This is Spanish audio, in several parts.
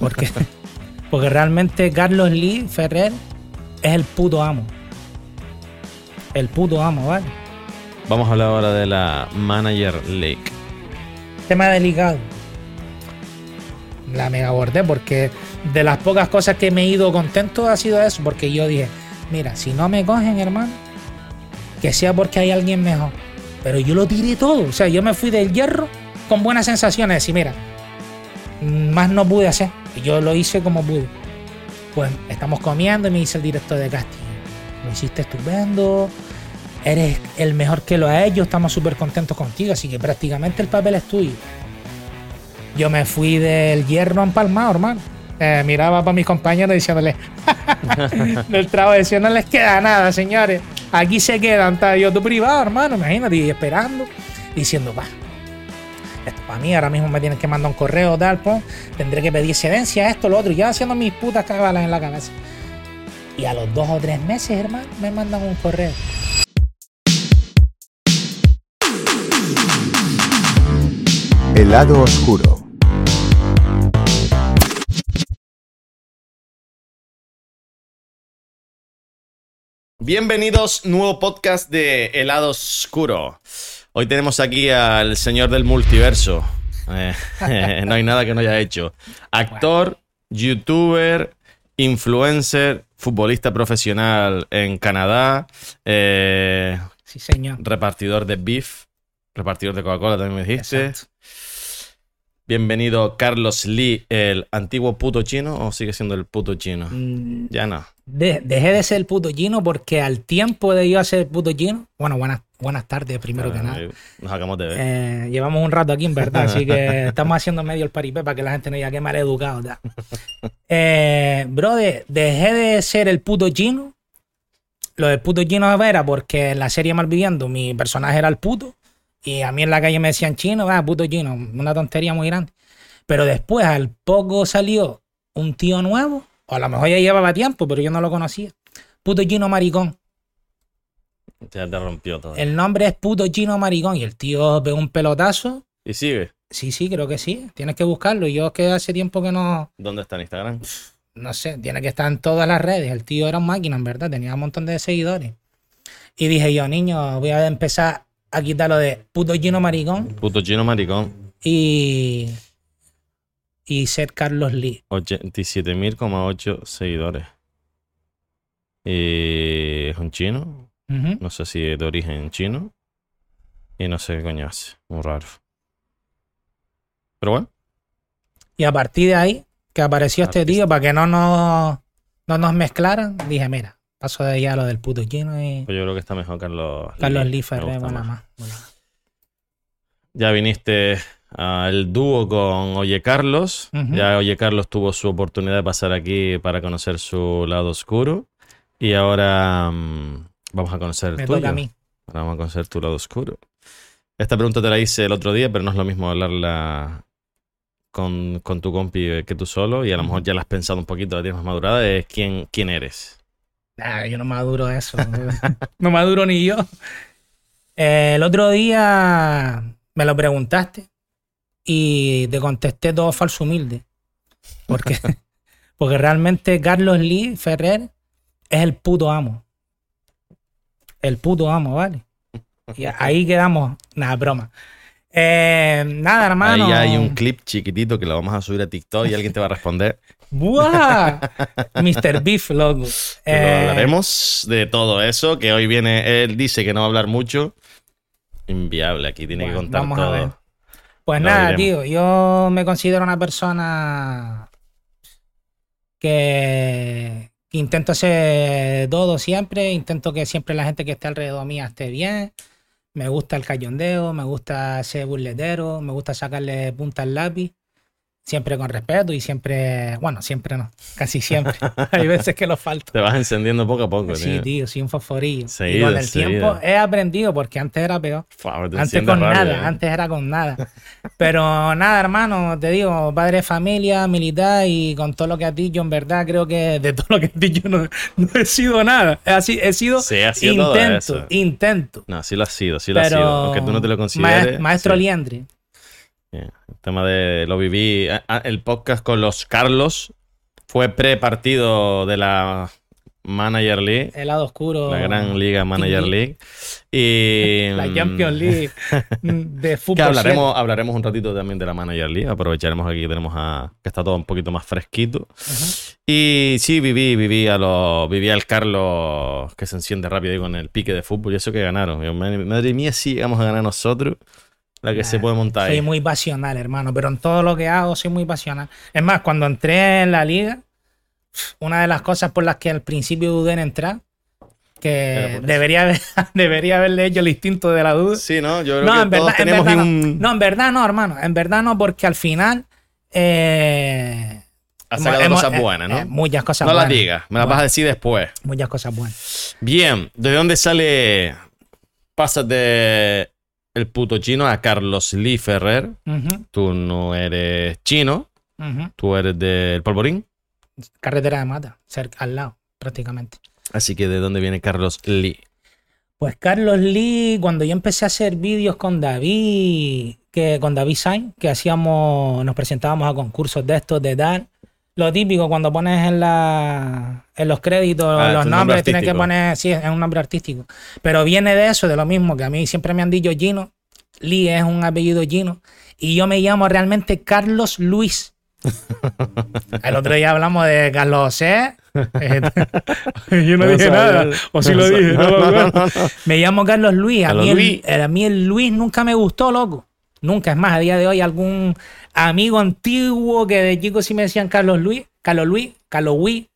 Porque, porque realmente Carlos Lee Ferrer es el puto amo. El puto amo, ¿vale? Vamos a hablar ahora de la Manager League. Tema delicado. La mega abordé porque de las pocas cosas que me he ido contento ha sido eso. Porque yo dije, mira, si no me cogen, hermano, que sea porque hay alguien mejor. Pero yo lo tiré todo. O sea, yo me fui del hierro con buenas sensaciones. Y mira, más no pude hacer. Yo lo hice como pude. Pues estamos comiendo y me dice el director de casting. Lo hiciste estupendo. Eres el mejor que lo ha hecho. Estamos súper contentos contigo. Así que prácticamente el papel es tuyo. Yo me fui del hierro empalmado, hermano. Eh, miraba para mis compañeros diciéndole del trabajo decía no les queda nada señores aquí se quedan está yo tu privado hermano imagínate esperando diciendo va para mí ahora mismo me tienen que mandar un correo tal pues tendré que pedir excedencia esto lo otro y ya haciendo mis putas cagalas en la cabeza y a los dos o tres meses hermano me mandan un correo El lado oscuro. Bienvenidos, nuevo podcast de Helado Oscuro. Hoy tenemos aquí al señor del multiverso. Eh, no hay nada que no haya hecho. Actor, youtuber, influencer, futbolista profesional en Canadá, eh, sí señor repartidor de beef, repartidor de Coca-Cola también me dijiste. Exacto. Bienvenido Carlos Lee, el antiguo puto chino o sigue siendo el puto chino? Mm, Ya no. de- dejé de ser el puto chino porque al tiempo de yo ser el puto chino bueno buenas buenas tardes primero que nada Eh, Nos acabamos de ver. Eh, llevamos un rato aquí, en verdad, así que estamos haciendo medio el paripé para que la gente no diga que mal educado. ¿tá? Eh, brother, dejé de ser el puto chino. Lo del puto chino era porque en la serie Malviviendo mi personaje era el puto y a mí en la calle me decían chino, ah, puto chino, una tontería muy grande. Pero después, al poco salió un tío nuevo, o a lo mejor ya llevaba tiempo, pero yo no lo conocía. Puto chino maricón. Ya te rompió todo. El nombre es puto chino maricón y el tío pegó un pelotazo. Y sigue. Sí, sí, creo que sí. Tienes que buscarlo. Yo es que hace tiempo que no, ¿Dónde está en Instagram? no sé, tiene que estar en todas las redes. El tío era un máquina, en verdad, tenía un montón de seguidores. Y dije yo, niño, voy a empezar a quitarlo de puto chino maricón Puto chino maricón. y, y ser Carlos Lee. 87.000,8 seguidores. Y es un chino. No sé si es de origen chino. Y no sé qué coño hace. Muy raro. Pero bueno. Y a partir de ahí, que apareció este Artista. tío, para que no nos, no nos mezclaran, dije, mira, paso de ya lo del puto chino y Pues yo creo que está mejor Carlos Carlos Lee. Lee Ferrer, más. más. bueno. Ya viniste al dúo con Oye Carlos. Ya Oye Carlos tuvo su oportunidad de pasar aquí para conocer su lado oscuro. Y ahora mm, vamos a conocer el Me tuyo. toca a mí. Ahora vamos a conocer tu lado oscuro. Esta pregunta te la hice el otro día, pero no es lo mismo hablarla con, con tu compi que tú solo. Y a lo mejor ya la has pensado un poquito, la tienes más madurada. Es quién, quién eres. Nah, yo no maduro eso. no maduro ni yo. Eh, el otro día me lo preguntaste y te contesté todo falso humilde. Porque, porque realmente Carlos Lee Ferrer es el puto amo. El puto amo, ¿vale? Y ahí quedamos. Nada, broma. Eh, nada, hermano. Ahí hay un clip chiquitito que lo vamos a subir a TikTok y alguien te va a responder. ¡Buah! Mr. Beef, loco. Eh, hablaremos de todo eso, que hoy viene, él dice que no va a hablar mucho. Inviable, aquí tiene que contar vamos a ver. todo. Pues nada, tío, yo me considero una persona que, que intento hacer todo siempre, intento que siempre la gente que esté alrededor mía esté bien. Me gusta el cayondeo, me gusta ser burletero, me gusta sacarle punta al lápiz, siempre con respeto y siempre, bueno, siempre no, casi siempre. Hay veces que lo falta. Te vas encendiendo poco a poco, Sí, tío. tío, sí, un fosforillo. y Seguido, con el seguido. tiempo he aprendido, porque antes era peor. Antes con rápido, nada, ¿eh? antes era con nada. Pero nada, hermano, te digo, padre de familia, militar y con todo lo que has dicho, en verdad creo que de todo lo que has dicho no, no he sido nada. He, así- he sido Sí, ha sido intento, intento. No, sí lo has sido, sí lo has sido. Aunque tú no te lo consideres. ma- maestro sí. Liandre, El tema de lo viví. ah, ah, El podcast con los Carlos fue pre-partido de la Manager League, El lado oscuro. la gran Liga Manager League. League. Y. La Champions League mm, de fútbol. Que hablaremos, hablaremos un ratito también de la Manager League. Aprovecharemos aquí, tenemos a. que está todo un poquito más fresquito. Y sí, viví, viví a los. Viví al Carlos que se enciende rápido ahí con el pique de fútbol. Y eso que ganaron. Yo, madre mía, sí llegamos a ganar nosotros. La que se puede montar Soy ahí. muy pasional, hermano, pero en todo lo que hago soy muy pasional. Es más, cuando entré en la liga, una de las cosas por las que al principio dudé en entrar, que debería, haber- debería haberle hecho el instinto de la duda. Sí, ¿no? Yo creo No, que en todos verdad, en tenemos verdad no. un. No, en verdad no, hermano. En verdad no, porque al final. eh, Has sacado hemos- cosas buenas, ¿no? eh, muchas cosas no buenas. las digas, me las vas a decir después. Muchas cosas buenas. Bien, ¿de dónde sale? Pasas de el puto chino a Carlos Lee Ferrer. Tú no eres chino, tú eres del polvorín. Carretera de mata, cerca, al lado, prácticamente. Así que ¿de dónde viene Carlos Lee? Pues Carlos Lee, cuando yo empecé a hacer vídeos con David, que con David Sainz, que hacíamos, nos presentábamos a concursos de estos de dar. Lo típico cuando pones en la en los créditos Ah, los nombre nombres, tienes que poner, sí, es un nombre artístico. Pero viene de eso, de lo mismo, que a mí siempre me han dicho Gino. Lee es un apellido Gino. Y yo me llamo realmente Carlos Luis. El otro día hablamos de Carlos José. Eh, yo no, No dije nada. O si lo dije. no me llamo Carlos Luis. A, Carlos mí Luis. A mí el Luis nunca me gustó, loco. Nunca. Es más, a día de hoy algún amigo antiguo que de chico sí me decían Carlos Luis, Carlos Luis, Carlos Luis,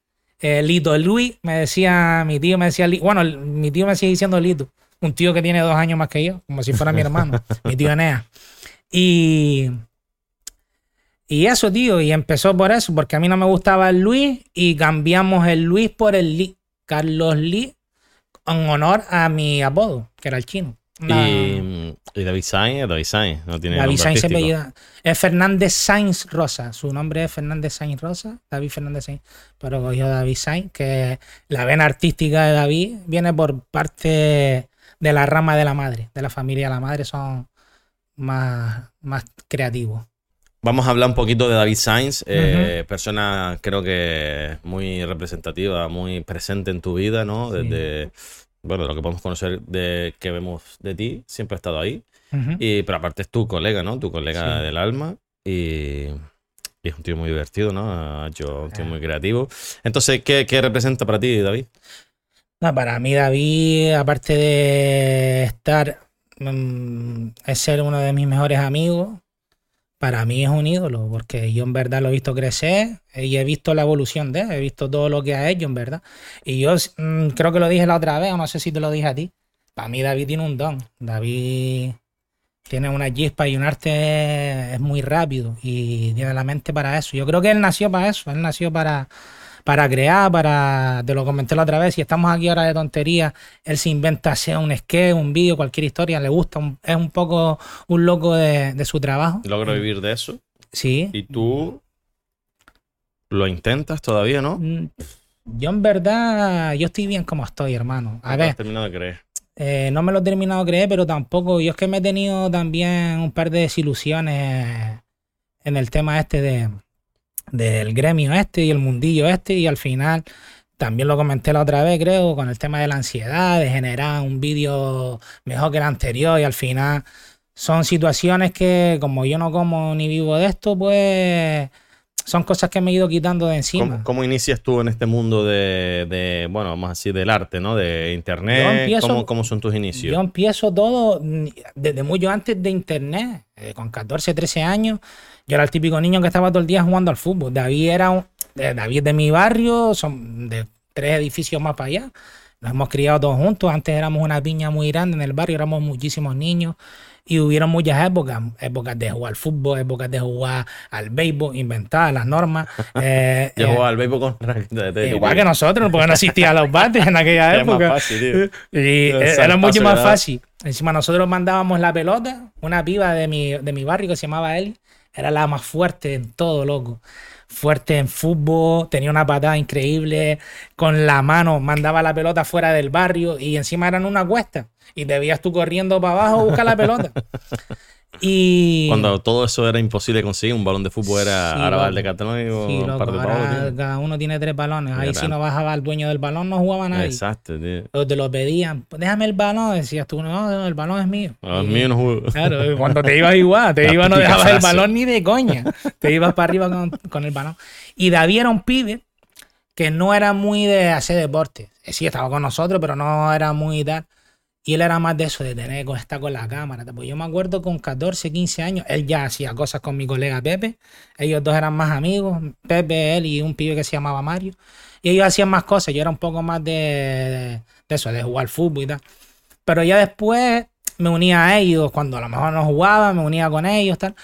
eh, Lito Luis, me decía, mi tío me decía, bueno, mi tío me sigue diciendo Lito. Un tío que tiene dos años más que yo, como si fuera mi hermano, mi tío Enea. Y, y eso, tío, y empezó por eso, porque a mí no me gustaba el Luis y cambiamos el Luis por el Lee, Carlos Lee, en honor a mi apodo, que era el chino. Una- Y, y David Sainz es David Sainz, no tiene David Sainz se artístico. apellida- Es Fernández Sainz Rosa. Su nombre es Fernández Sainz Rosa. David Fernández Sainz. Pero cogió David Sainz, que la vena artística de David viene por parte de la rama de la madre. De la familia de la madre son más, más creativos. Vamos a hablar un poquito de David Sainz, eh, persona creo que muy representativa, muy presente en tu vida, ¿no? Sí. Bueno, lo que podemos conocer de que vemos de ti, siempre ha estado ahí. Y, pero aparte es tu colega, ¿no? Tu colega Sí. del alma. Y, y es un tío muy divertido, ¿no? Ha hecho un tío Ah. muy creativo. Entonces, ¿qué, qué representa para ti, David? No, para mí David, aparte de estar, mm, es ser uno de mis mejores amigos, para mí es un ídolo, porque yo en verdad lo he visto crecer y he visto la evolución de él, he visto todo lo que ha hecho, en verdad. Y yo mm, creo que lo dije la otra vez, o no sé si te lo dije a ti, para mí David tiene un don, David tiene una chispa y un arte es muy rápido y tiene la mente para eso. Yo creo que él nació para eso, él nació para para crear, para, te lo comenté la otra vez, si estamos aquí ahora de tontería, él se inventa sea un sketch, un vídeo, cualquier historia, le gusta, un- es un poco un loco de, de su trabajo. Logro vivir de eso. Sí. Y tú lo intentas todavía, ¿no? Mm, Yo en verdad, yo estoy bien como estoy, hermano. A No ver, has terminado de creer. eh, no me lo he terminado de creer, pero tampoco, yo es que me he tenido también un par de desilusiones en el tema este de del gremio este y el mundillo este y al final también lo comenté la otra vez creo con el tema de la ansiedad de generar un vídeo mejor que el anterior y al final son situaciones que como yo no como ni vivo de esto pues son cosas que me he ido quitando de encima ¿Cómo, cómo inicias tú en este mundo de, de, bueno, vamos a decir, del arte, ¿no? De Yo internet. empiezo- ¿Cómo, cómo son tus inicios? Yo empiezo todo desde mucho antes de internet, eh, con 14, 13 años. Yo era el típico niño que estaba todo el día jugando al fútbol. David era un, de- David de mi barrio, son de tres edificios más para allá. Nos hemos criado todos juntos. Antes éramos una piña muy grande en el barrio, éramos muchísimos niños. Y hubieron muchas épocas, épocas de jugar al fútbol, épocas de jugar al béisbol, inventadas las normas. Eh, Yo eh, jugaba al béisbol con. Igual que nosotros, porque no existían los bates en aquella más época. fácil, tío. Y El era saltazo mucho más fácil. Encima nosotros mandábamos la pelota, una piba de mi, de mi barrio que se llamaba Eli, era la más fuerte en todo, loco. Fuerte en fútbol, tenía una patada increíble, con la mano mandaba la pelota fuera del barrio y encima eran una cuesta y debías tú corriendo para abajo a buscar la pelota. Y. Cuando todo eso era imposible conseguir, un balón de fútbol era Sí, ahora el de Catalón y Sí, un par de ahora cada uno tiene tres balones. Ahí si no bajaba el dueño del balón, no jugaba nadie. Exacto, tío. O te lo pedían, déjame el balón, decías tú, no, no, el balón es mío. A Y- mí no juego. Claro, cuando te ibas igual, te ibas, no dejabas el balón ni de coña. Te ibas para arriba con, con el balón. Y David era un pibe que no era muy de hacer deporte. Sí, estaba con nosotros, pero no era muy tal. Y él era más de eso, de tener que estar con la cámara. Pues yo me acuerdo con 14, 15 años, él ya hacía cosas con mi colega Pepe. Ellos dos eran más amigos, Pepe, él y un pibe que se llamaba Mario. Y ellos hacían más cosas. Yo era un poco más de, de eso, de jugar fútbol y tal. Pero ya después me unía a ellos, cuando a lo mejor no jugaba, me unía con ellos, tal.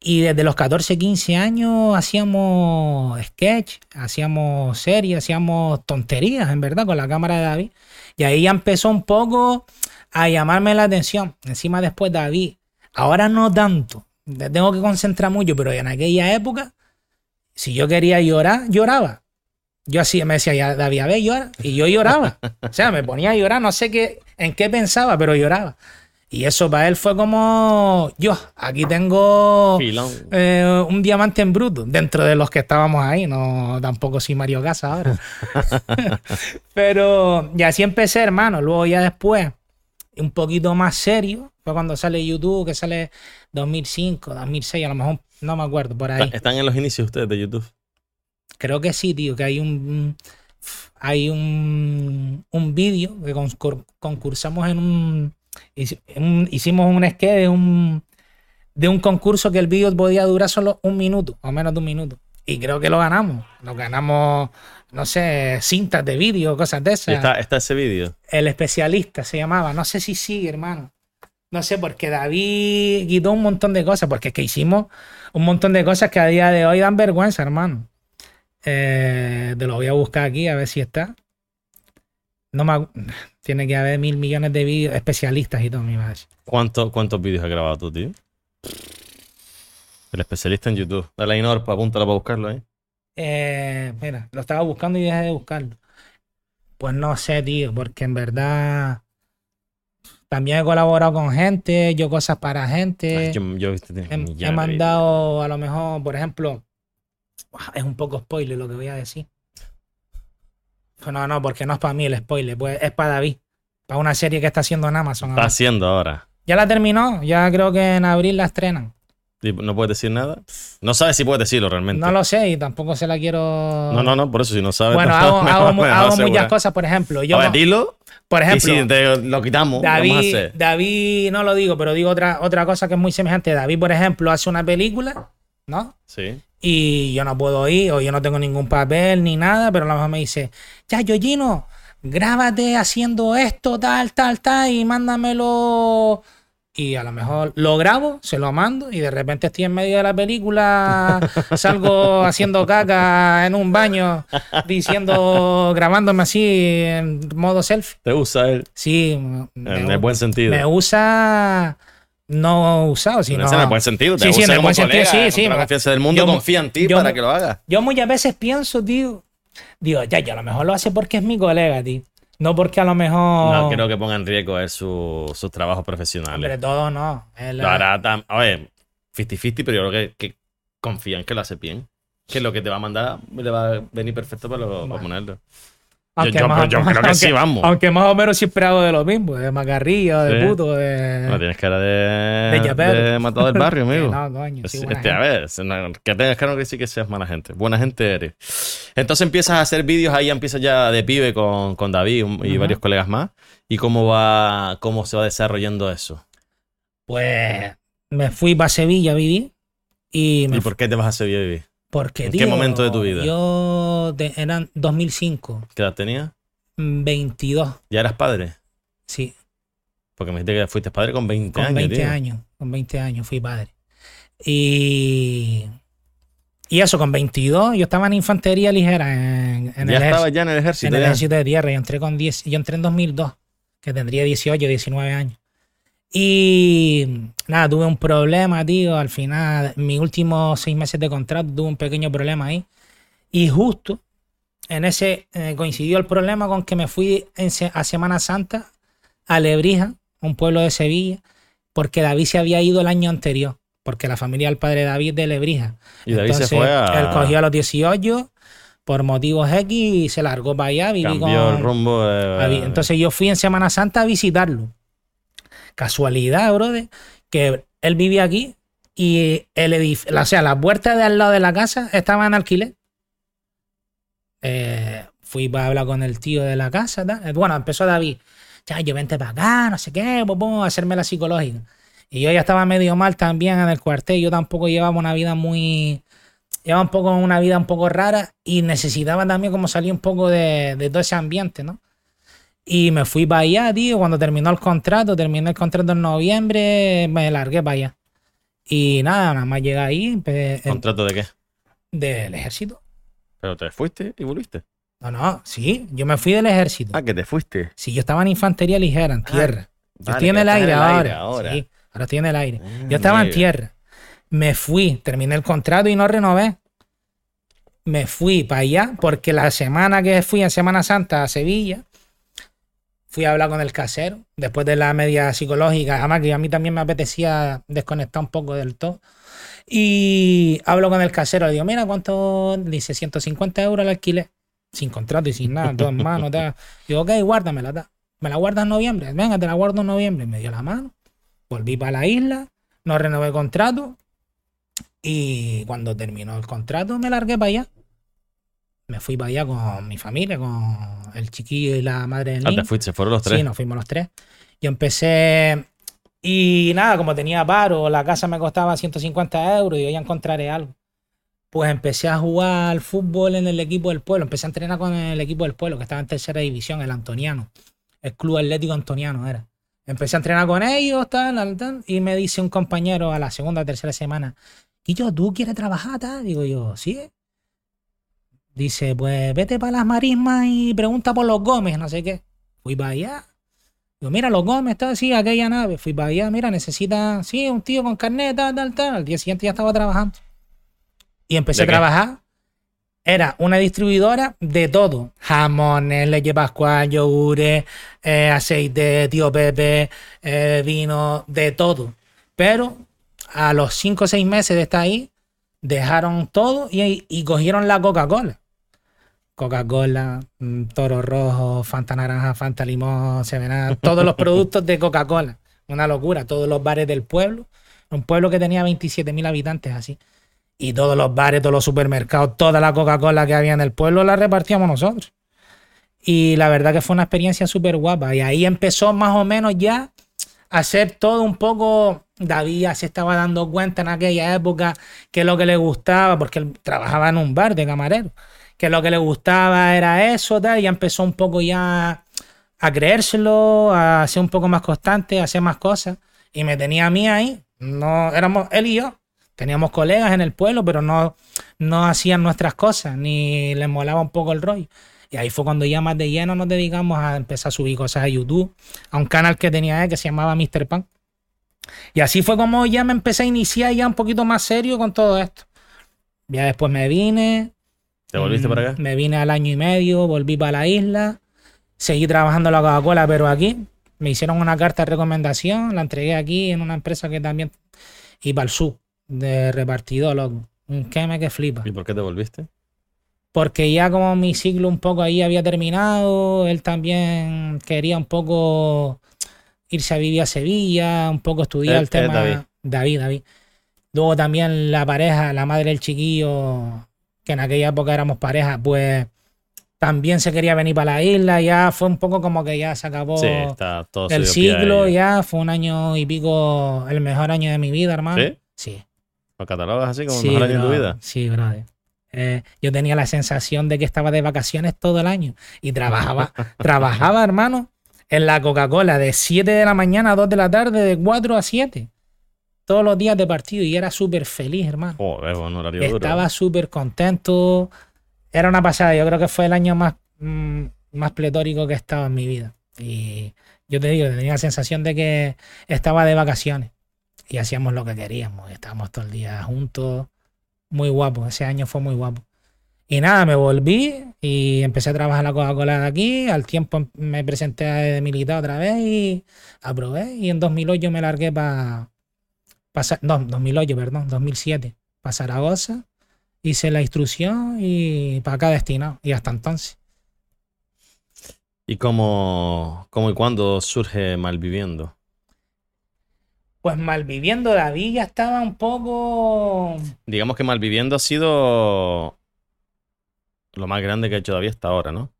Y desde los 14, 15 años hacíamos sketch, hacíamos series, hacíamos tonterías, en verdad, con la cámara de David. Y ahí ya empezó un poco a llamarme la atención. Encima después David, ahora no tanto, tengo que concentrar mucho, pero en aquella época, si yo quería llorar, lloraba. Yo así me decía, David, a ver, llora. Y yo lloraba. O sea, me ponía a llorar, no sé qué, en qué pensaba, pero lloraba. Y eso para él fue como, yo, aquí tengo eh, un diamante en bruto, dentro de los que estábamos ahí. No, tampoco soy Mario Casa ahora. Pero y así empecé, hermano. Luego ya después, un poquito más serio, fue cuando sale YouTube, que sale 2005, 2006, a lo mejor, no me acuerdo, por ahí. Están en los inicios ustedes de YouTube. Creo que sí, tío, que hay un hay un, un vídeo que concur- concursamos en un- hicimos un sketch de un de un concurso que el vídeo podía durar solo un minuto o menos de un minuto. Y creo que lo ganamos. Lo ganamos no sé cintas de vídeo cosas de esas. Está, está ese vídeo. el especialista se llamaba. No sé si sigue hermano. No sé porque David quitó un montón de cosas porque es que hicimos un montón de cosas que a día de hoy dan vergüenza hermano. Eh, te lo voy a buscar aquí a ver si está. No me, tiene que haber mil millones de vídeos especialistas y todo, mi madre. ¿Cuánto- ¿Cuántos vídeos has grabado tú, tío? El especialista en YouTube. Dale ahí, Norpa, apúntalo para buscarlo ahí. Eh, mira, lo estaba buscando y dejé de buscarlo. Pues no sé, tío, porque en verdad también he colaborado con gente, yo cosas para gente. Ay, yo, yo he he, mandado a lo mejor, por ejemplo, es un poco spoiler lo que voy a decir. No, no, porque no es para mí el spoiler, pues es para David, para una serie que está haciendo en Amazon. Está ahora. haciendo ahora. Ya la terminó, ya creo que en abril la estrenan. Y ¿No puedes decir nada? No sabes si puedes decirlo realmente. No lo sé y tampoco se la quiero. no, no, no, por eso si no sabes. Bueno, no- hago, no, hago no, muchas cosas, por ejemplo. Yo, a ver, no- dilo. por Y ejemplo, si te lo quitamos, ¿qué vamos a David, hacer? David, no lo digo, pero digo otra, otra cosa que es muy semejante. David, por ejemplo, hace una película, ¿no? Sí. Y yo no puedo ir o yo no tengo ningún papel ni nada, pero la mamá me dice, ya, Yoyino, grábate haciendo esto, tal, tal, tal, y mándamelo. Y a lo mejor lo grabo, se lo mando y de repente estoy en medio de la película, salgo haciendo caca en un baño, diciendo, grabándome así en modo selfie. Te usa él. Sí, En el buen sentido. me usa no usado, sino... en el buen sentido. Te Sí, sí, en el buen sentido, colega, sí, sí, la confianza del mundo yo- confía en ti yo- para que lo hagas. Yo muchas veces pienso, tío, digo, ya, ya, a lo mejor lo hace porque es mi colega, tío. No porque a lo mejor. No creo que ponga en riesgo él su- sus trabajos profesionales. Hombre, todo no. Él- Lo hará tam- A ver, 50-50, pero yo creo que, que confía en que lo hace bien. Que lo que te va a mandar le va a venir perfecto para, lo- para ponerlo. Aunque yo- más- yo creo que sí, vamos. Aunque más o menos siempre hago de lo mismo, de macarrillo, de Sí. puto, de. No tienes cara de, De de matado del barrio, amigo. no, coño, sí, Este, buena a ver, que tengas claro que sí que seas mala gente. Buena gente eres. Entonces empiezas a hacer vídeos, ahí empiezas ya de pibe con, con David y varios colegas más. ¿Y cómo va, cómo se va desarrollando eso? Pues me fui para Sevilla a vivir. Y me ¿Y por qué te vas a Sevilla a vivir? Porque, ¿En qué momento de tu vida? Yo de- eran 2005, ¿Qué edad tenías? mm, 22, ¿Ya eras padre? sí, Porque me dijiste que fuiste padre con 20 con años. 20 tío. años, con 20 años fui padre. Y y eso con 22, yo estaba en infantería ligera en, en ya el ejército, ya en el ejército. en el ya. ejército de tierra y entré con 10, yo entré en 2002, que tendría 18, 19 años. Y nada, tuve un problema, tío. Al final, mis últimos seis meses de contrato, tuve un pequeño problema ahí. Y justo en ese eh, coincidió el problema con que me fui en a Semana Santa a Lebrija, un pueblo de Sevilla. porque David se había ido el año anterior, porque la familia del padre David de Lebrija. Y David Entonces, se fue a. Él cogió a los 18 por motivos X y se largó para allá. Viví cambió con, el rumbo. de- Entonces yo fui en Semana Santa a visitarlo. Casualidad, brother, que él vivía aquí y el edificio, o sea, la puerta de al lado de la casa estaba en alquiler. Eh, fui para hablar con el tío de la casa. tal. Eh, Bueno, empezó David. Ya, yo vente para acá, no sé qué, pues vamos a hacerme la psicológica. Y yo ya estaba medio mal también en el cuartel. Yo tampoco llevaba una vida muy. Llevaba un poco una vida un poco rara y necesitaba también como salir un poco de, de todo ese ambiente, ¿no? Y me fui para allá, tío. Cuando terminó el contrato, terminé el contrato en noviembre, me largué para allá. Y nada, nada más llegué ahí, empe- em- ¿Contrato de qué? del ejército. Pero te fuiste y volviste. No, no, sí, yo me fui del ejército. Ah, que te fuiste. Sí, yo estaba en infantería ligera, en tierra. yo vale, estoy en que el aire en el ahora. aire ahora. Sí, ahora estoy en el aire. Ah, Yo estaba en tierra. Me fui, terminé el contrato y no renové. Me fui para allá porque la semana que fui en Semana Santa a Sevilla, fui a hablar con el casero después de la media psicológica. Además que a mí también me apetecía desconectar un poco del todo. Y hablo con el casero, le digo, mira, ¿cuánto? Dice 150 euros el alquiler. Sin contrato y sin nada, todo en mano. tal. Digo, ok, guárdamela. tal. ¿Me la guardas en noviembre? Venga, te la guardo en noviembre. Me dio la mano. Volví para la isla, no renové contrato. Y cuando terminó el contrato, me largué para allá. Me fui para allá con mi familia, con el chiquillo y la madre del Ah, niño. te fuiste, fueron los tres. Sí, nos fuimos los tres. Yo empecé. Y nada, como tenía paro, la casa me costaba 150 euros y yo ya encontraré algo. Pues empecé a jugar al fútbol en el equipo del pueblo. Empecé a entrenar con el equipo del pueblo, que estaba en tercera división, el Antoniano. El Club Atlético Antoniano era. Empecé a entrenar con ellos, tal, tal, y me dice un compañero a la segunda o tercera semana, y yo, ¿tú quieres trabajar? Tal? Digo yo, sí. Dice, pues vete para las marismas y pregunta por los Gómez, no sé qué. Fui para allá. Digo, mira, los Gómez, está así, aquella nave. Fui para allá, mira, necesita, sí, un tío con carnet, tal, tal, tal. Al día siguiente ya estaba trabajando. Y empecé ¿De a trabajar. Era una distribuidora de todo. Jamones, leche pascual, yogures, eh, aceite, tío Pepe, eh, vino, de todo. Pero a los 5 o 6 meses de estar ahí, dejaron todo y, y cogieron la Coca-Cola. Coca-Cola, mm, Toro Rojo, Fanta Naranja, Fanta Limón, Seven Up, todos los productos de Coca-Cola. Una locura. Todos los bares del pueblo. Un pueblo que tenía 27.000 habitantes así. Y todos los bares, todos los supermercados, toda la Coca-Cola que había en el pueblo la repartíamos nosotros. Y la verdad que fue una experiencia súper guapa. Y ahí empezó más o menos ya a hacer todo un poco. David se estaba dando cuenta en aquella época que lo que le gustaba, porque él trabajaba en un bar de camarero, que lo que le gustaba era eso, tal, y empezó un poco ya a creérselo, a ser un poco más constante, a hacer más cosas. Y me tenía a mí ahí. No, éramos él y yo. Teníamos colegas en el pueblo, pero no, no hacían nuestras cosas, ni les molaba un poco el rollo. Y ahí fue cuando ya más de lleno nos dedicamos a empezar a subir cosas a YouTube, a un canal que tenía él que se llamaba Mr. Pan. Y así fue como ya me empecé a iniciar ya un poquito más serio con todo esto. Ya después me vine. ¿Te volviste mm, para acá? Me vine al año y medio, volví para la isla, seguí trabajando la Coca-Cola, pero aquí me hicieron una carta de recomendación, la entregué aquí en una empresa que también. Y para el sur, de repartidor, loco. Un queme que flipa ¿Y por qué te volviste? porque ya como mi ciclo un poco ahí había terminado, él también quería un poco irse a vivir a Sevilla, un poco estudiar Él- el él, tema. David. David, David. Luego también la pareja, la madre del chiquillo, que en aquella época éramos pareja, pues también se quería venir para la isla, ya fue un poco como que ya se acabó Sí, está todo el ciclo, ya fue un año y pico, el mejor año de mi vida, hermano. ¿Sí? Sí. ¿Lo catalogas así como el mejor año de tu vida? Sí, brother. Eh, yo tenía la sensación de que estaba de vacaciones todo el año y trabajaba, trabajaba, hermano, en la Coca-Cola de 7 de la mañana a 2 de la tarde, de 4 a 7, todos los días de partido y era súper feliz, hermano. Joder, bueno, horario. Estaba súper contento. Era una pasada, yo creo que fue el año más, mm, más pletórico que he estado en mi vida. Y yo te digo, tenía la sensación de que estaba de vacaciones y hacíamos lo que queríamos. Estábamos todo el día juntos. Muy guapo, ese año fue muy guapo. Y nada, me volví y empecé a trabajar la Coca-Cola de aquí. Al tiempo me presenté de militar otra vez y aprobé. Y en 2008 me largué para. No, 2008, perdón, 2007. Para Zaragoza. Hice la instrucción y para acá destinado. Y hasta entonces. ¿Y cómo, cómo y cuándo surge Malviviendo? Pues Malviviendo David ya estaba un poco. Digamos que Malviviendo ha sido lo más grande que ha hecho David hasta ahora, ¿no?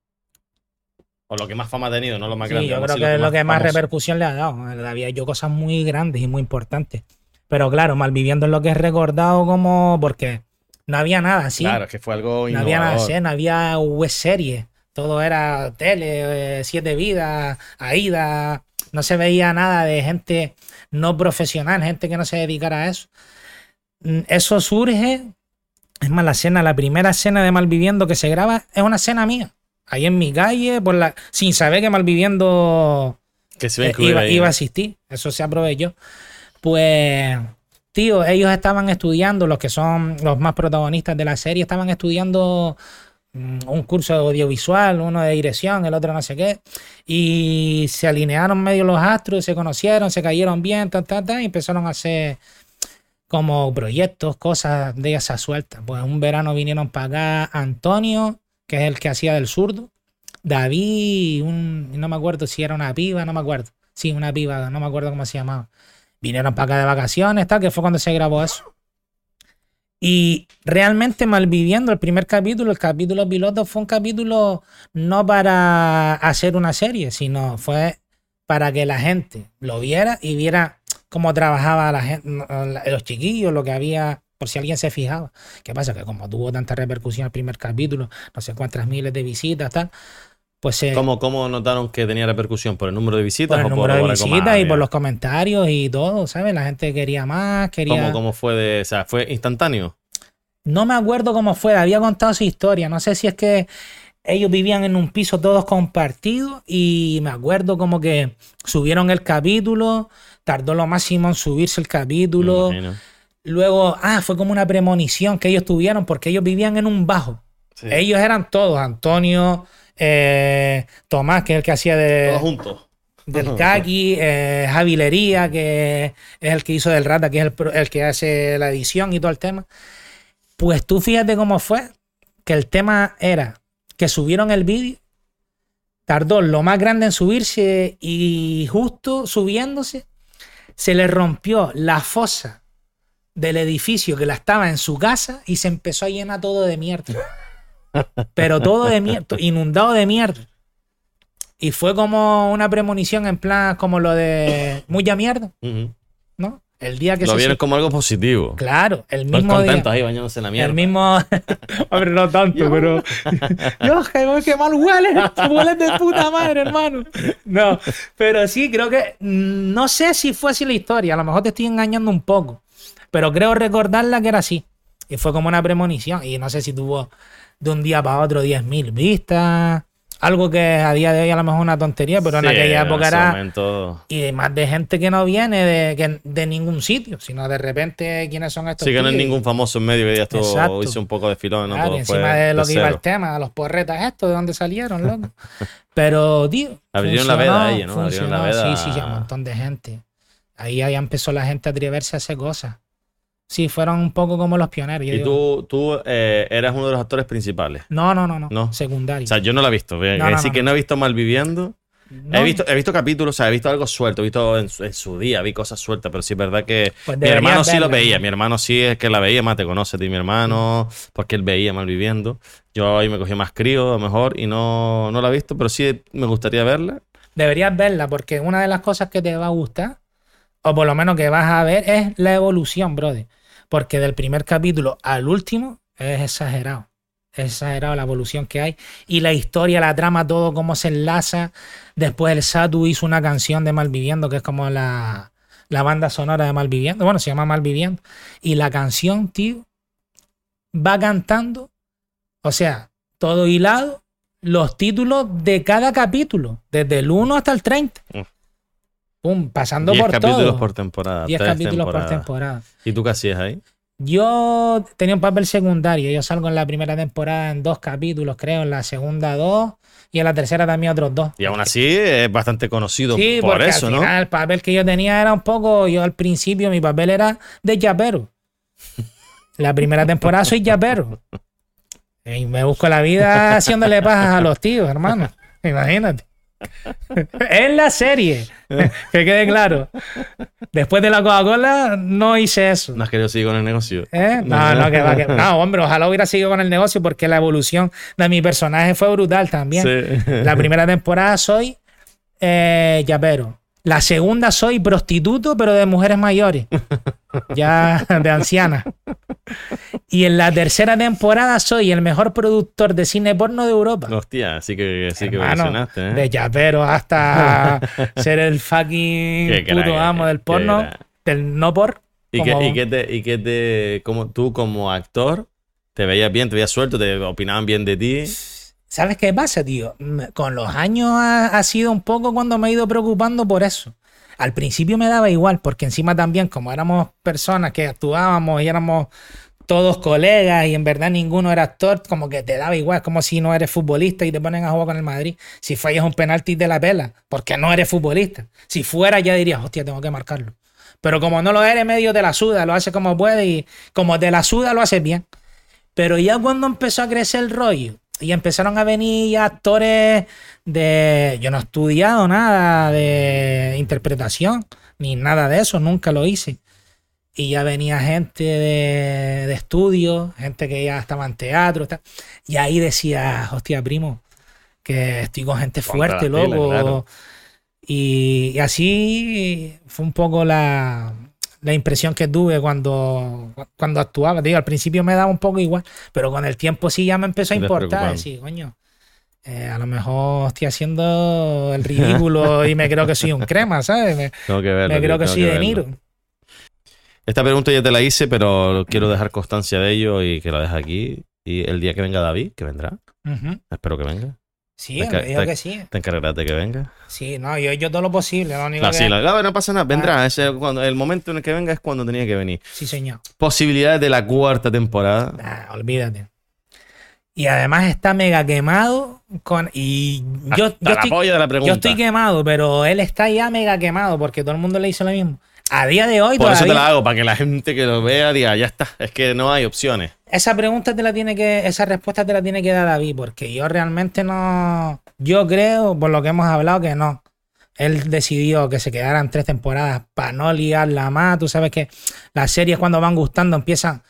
O lo que más fama ha tenido, no lo más grande. Sí, yo creo que es lo que más repercusión le ha dado. David ha hecho cosas muy grandes y muy importantes. Pero claro, Malviviendo es lo que es recordado como. Porque no había nada así. Claro, que fue algo No había nada así, no había web serie. Todo era tele, eh, siete vidas, AIDA. No se veía nada de gente no profesional, gente que no se dedicara a eso. Mm, eso surge es más, la escena, la primera escena de Malviviendo que se graba es una escena mía. Ahí en mi calle, por la, sin saber que Malviviendo que se eh, iba, iba, a asistir. Eso se aprovechó. Pues, tío, ellos estaban estudiando, los que son los más protagonistas de la serie, estaban estudiando mm, un curso de audiovisual, uno de dirección, el otro no sé qué, y se alinearon medio los astros, se conocieron, se cayeron bien, ta, ta, ta, y empezaron a hacer como proyectos, cosas de esa suelta. Pues un verano vinieron para acá Antonio, que es el que hacía del zurdo, David, un, no me acuerdo si era una piba, no me acuerdo. Sí, una piba, no me acuerdo cómo se llamaba. Vinieron para acá de vacaciones, tal, que fue cuando se grabó eso. Y realmente malviviendo el primer capítulo, el capítulo piloto fue un capítulo no para hacer una serie, sino fue para que la gente lo viera y viera cómo trabajaba la gente, los chiquillos, lo que había, por si alguien se fijaba. ¿Qué pasa? Que como tuvo tanta repercusión el primer capítulo, no sé cuántas miles de visitas, tal, pues se... ¿Cómo, ¿Cómo, notaron que tenía repercusión? ¿Por el número de visitas? Por el número de visitas y por los comentarios y todo, ¿sabes? La gente quería más, quería... ¿Cómo, ¿Cómo fue de...? O sea, ¿fue instantáneo? No me acuerdo cómo fue, había contado su historia. No sé si es que ellos vivían en un piso todos compartidos y me acuerdo como que subieron el capítulo, tardó lo máximo en subirse el capítulo. Luego, ah, fue como una premonición que ellos tuvieron porque ellos vivían en un bajo. Ellos eran todos, Antonio, eh, Tomás, que es el que hacía de... Todos juntos. Del Kaki, eh, Javilería, que es el que hizo del Rata, que es el, el que hace la edición y todo el tema. Pues tú fíjate cómo fue, que el tema era que subieron el vídeo, tardó lo más grande en subirse y justo subiéndose, se le rompió la fosa del edificio que la estaba en su casa y se empezó a llenar todo de mierda. Pero todo de mierda, inundado de mierda. Y fue como una premonición en plan como lo de mucha mierda. ¿No? El día que Lo vieron como algo positivo. Claro, el mismo contentos ahí bañándose en la mierda. El mismo... Hombre, no tanto, pero... Dios, qué mal huele. Huele de puta madre, hermano. No, pero sí, creo que... No sé si fue así la historia. A lo mejor te estoy engañando un poco. Pero creo recordarla que era así. Y fue como una premonición. Y no sé si tuvo de un día para otro 10.000 vistas algo que a día de hoy a lo mejor es una tontería, pero en aquella época era. Y más de gente que no viene de, de, ningún sitio, sino de repente quiénes son estos. Sí, que no hay ningún famoso en medio que ya esto hizo un poco de filón. ¿no? Claro, encima de lo que iba el tema, los porretas estos, de dónde salieron, loco. pero, tío. Abrieron la veda ahí, ¿no? Abrieron la veda. Sí, sí, un montón de gente. Ahí ya empezó la gente a atreverse a hacer cosas. Sí, fueron un poco como los pioneros. ¿Y tú, tú eh, eras uno de los actores principales? No, no, no, no. Secundario. O sea, yo no la he visto. Así que no he visto Malviviendo. He, visto, he visto capítulos, o sea, he visto algo suelto, he visto en su, día, vi cosas sueltas, pero sí es verdad que pues mi hermano sí lo veía, mi hermano sí es que la veía, más te conoce ti, mi hermano, porque él veía Malviviendo. Yo ahí me cogí más crío, a lo mejor, y no, no la he visto, pero sí me gustaría verla. Deberías verla, porque una de las cosas que te va a gustar, o por lo menos que vas a ver, es la evolución, brother. Porque del primer capítulo al último es exagerado. Es exagerado la evolución que hay. Y la historia, la trama, todo cómo se enlaza. Después el Satu hizo una canción de Malviviendo, que es como la, la banda sonora de Malviviendo. Bueno, se llama Malviviendo. Y la canción, tío, va cantando. O sea, todo hilado. Los títulos de cada capítulo. Desde el 1 hasta el 30. Pum, pasando por capítulos por temporada. 10 capítulos por temporada. ¿Y tú qué hacías ahí? Yo tenía un papel secundario. Yo salgo en la primera temporada en dos capítulos, creo, en la segunda dos y en la tercera también otros dos. Y aún así es bastante conocido Sí, por porque eso, al ¿no? final el papel que yo tenía era un poco, yo al principio mi papel era de yapero. La primera temporada soy yapero. Y me busco la vida haciéndole pajas a los tíos, hermano. Imagínate. En la serie. Que quede claro. Después de la Coca-Cola no hice eso. No has querido seguir con el negocio. ¿Eh? No, no, que va, que- no, hombre, ojalá hubiera seguido con el negocio porque la evolución de mi personaje fue brutal también. Sí. La primera temporada soy eh, yapero. La segunda soy prostituto, pero de mujeres mayores. Ya de ancianas. Y en la tercera temporada soy el mejor productor de cine porno de Europa. Hostia, sí que, sí que Hermano, evolucionaste, ¿eh? De yapero hasta ser el fucking Qué puto crack, amo del porno, crack. del no por. ¿Y qué, como- y qué te, y qué te, como tú como actor, te veías bien, te veías suelto, te opinaban bien de ti? ¿Sabes qué pasa, tío? M- Con los años ha, ha sido un poco cuando me he ido preocupando por eso. Al principio me daba igual, porque encima también, como éramos personas que actuábamos y éramos todos colegas y en verdad ninguno era actor, como que te daba igual, como si no eres futbolista y te ponen a jugar con el Madrid. Si fallas un penalti de la pela, porque no eres futbolista. Si fuera ya dirías, hostia, tengo que marcarlo. Pero como no lo eres, medio te la suda, lo haces como puedes y como te la suda, lo haces bien. Pero ya cuando empezó a crecer el rollo y empezaron a venir ya actores de... Yo no he estudiado nada de interpretación, ni nada de eso, nunca lo hice. Y ya venía gente de, de estudio, gente que ya estaba en teatro. tal. Y ahí decía, hostia, primo, que estoy con gente fuerte, loco. claro. Y, y así fue un poco la, la impresión que tuve cuando, cuando actuaba. Te Digo, al principio me daba un poco igual, pero con el tiempo sí ya me empezó a importar. Sí, coño. eh, a lo mejor estoy haciendo el ridículo y me creo que soy un crema, ¿sabes? Me, Tengo que verlo. me creo que soy de. Niro. Esta pregunta ya te la hice, pero quiero dejar constancia de ello y que la dejes aquí. Y el día que venga David, que vendrá, espero que venga. Sí, Te me dijo te- que sí. Te encargarás de que venga. Sí, no, yo he hecho todo lo posible. Lo único que- sí, no pasa nada, vendrá. Ese, cuando, el momento en el que venga es cuando tenía que venir. sí, señor. Posibilidades de la cuarta temporada. Nah, olvídate. Y además está mega quemado con. Y yo, yo estoy, yo estoy quemado, pero él está ya mega quemado porque todo el mundo le hizo lo mismo. A día de hoy, Por eso te la hago, para que la gente que lo vea diga, ya está, es que no hay opciones. esa pregunta te la tiene que, esa respuesta te la tiene que dar David, porque yo realmente no, yo creo, por lo que hemos hablado, que no. Él decidió que se quedaran tres temporadas para no liarla más. Tú sabes que las series cuando van gustando empiezan,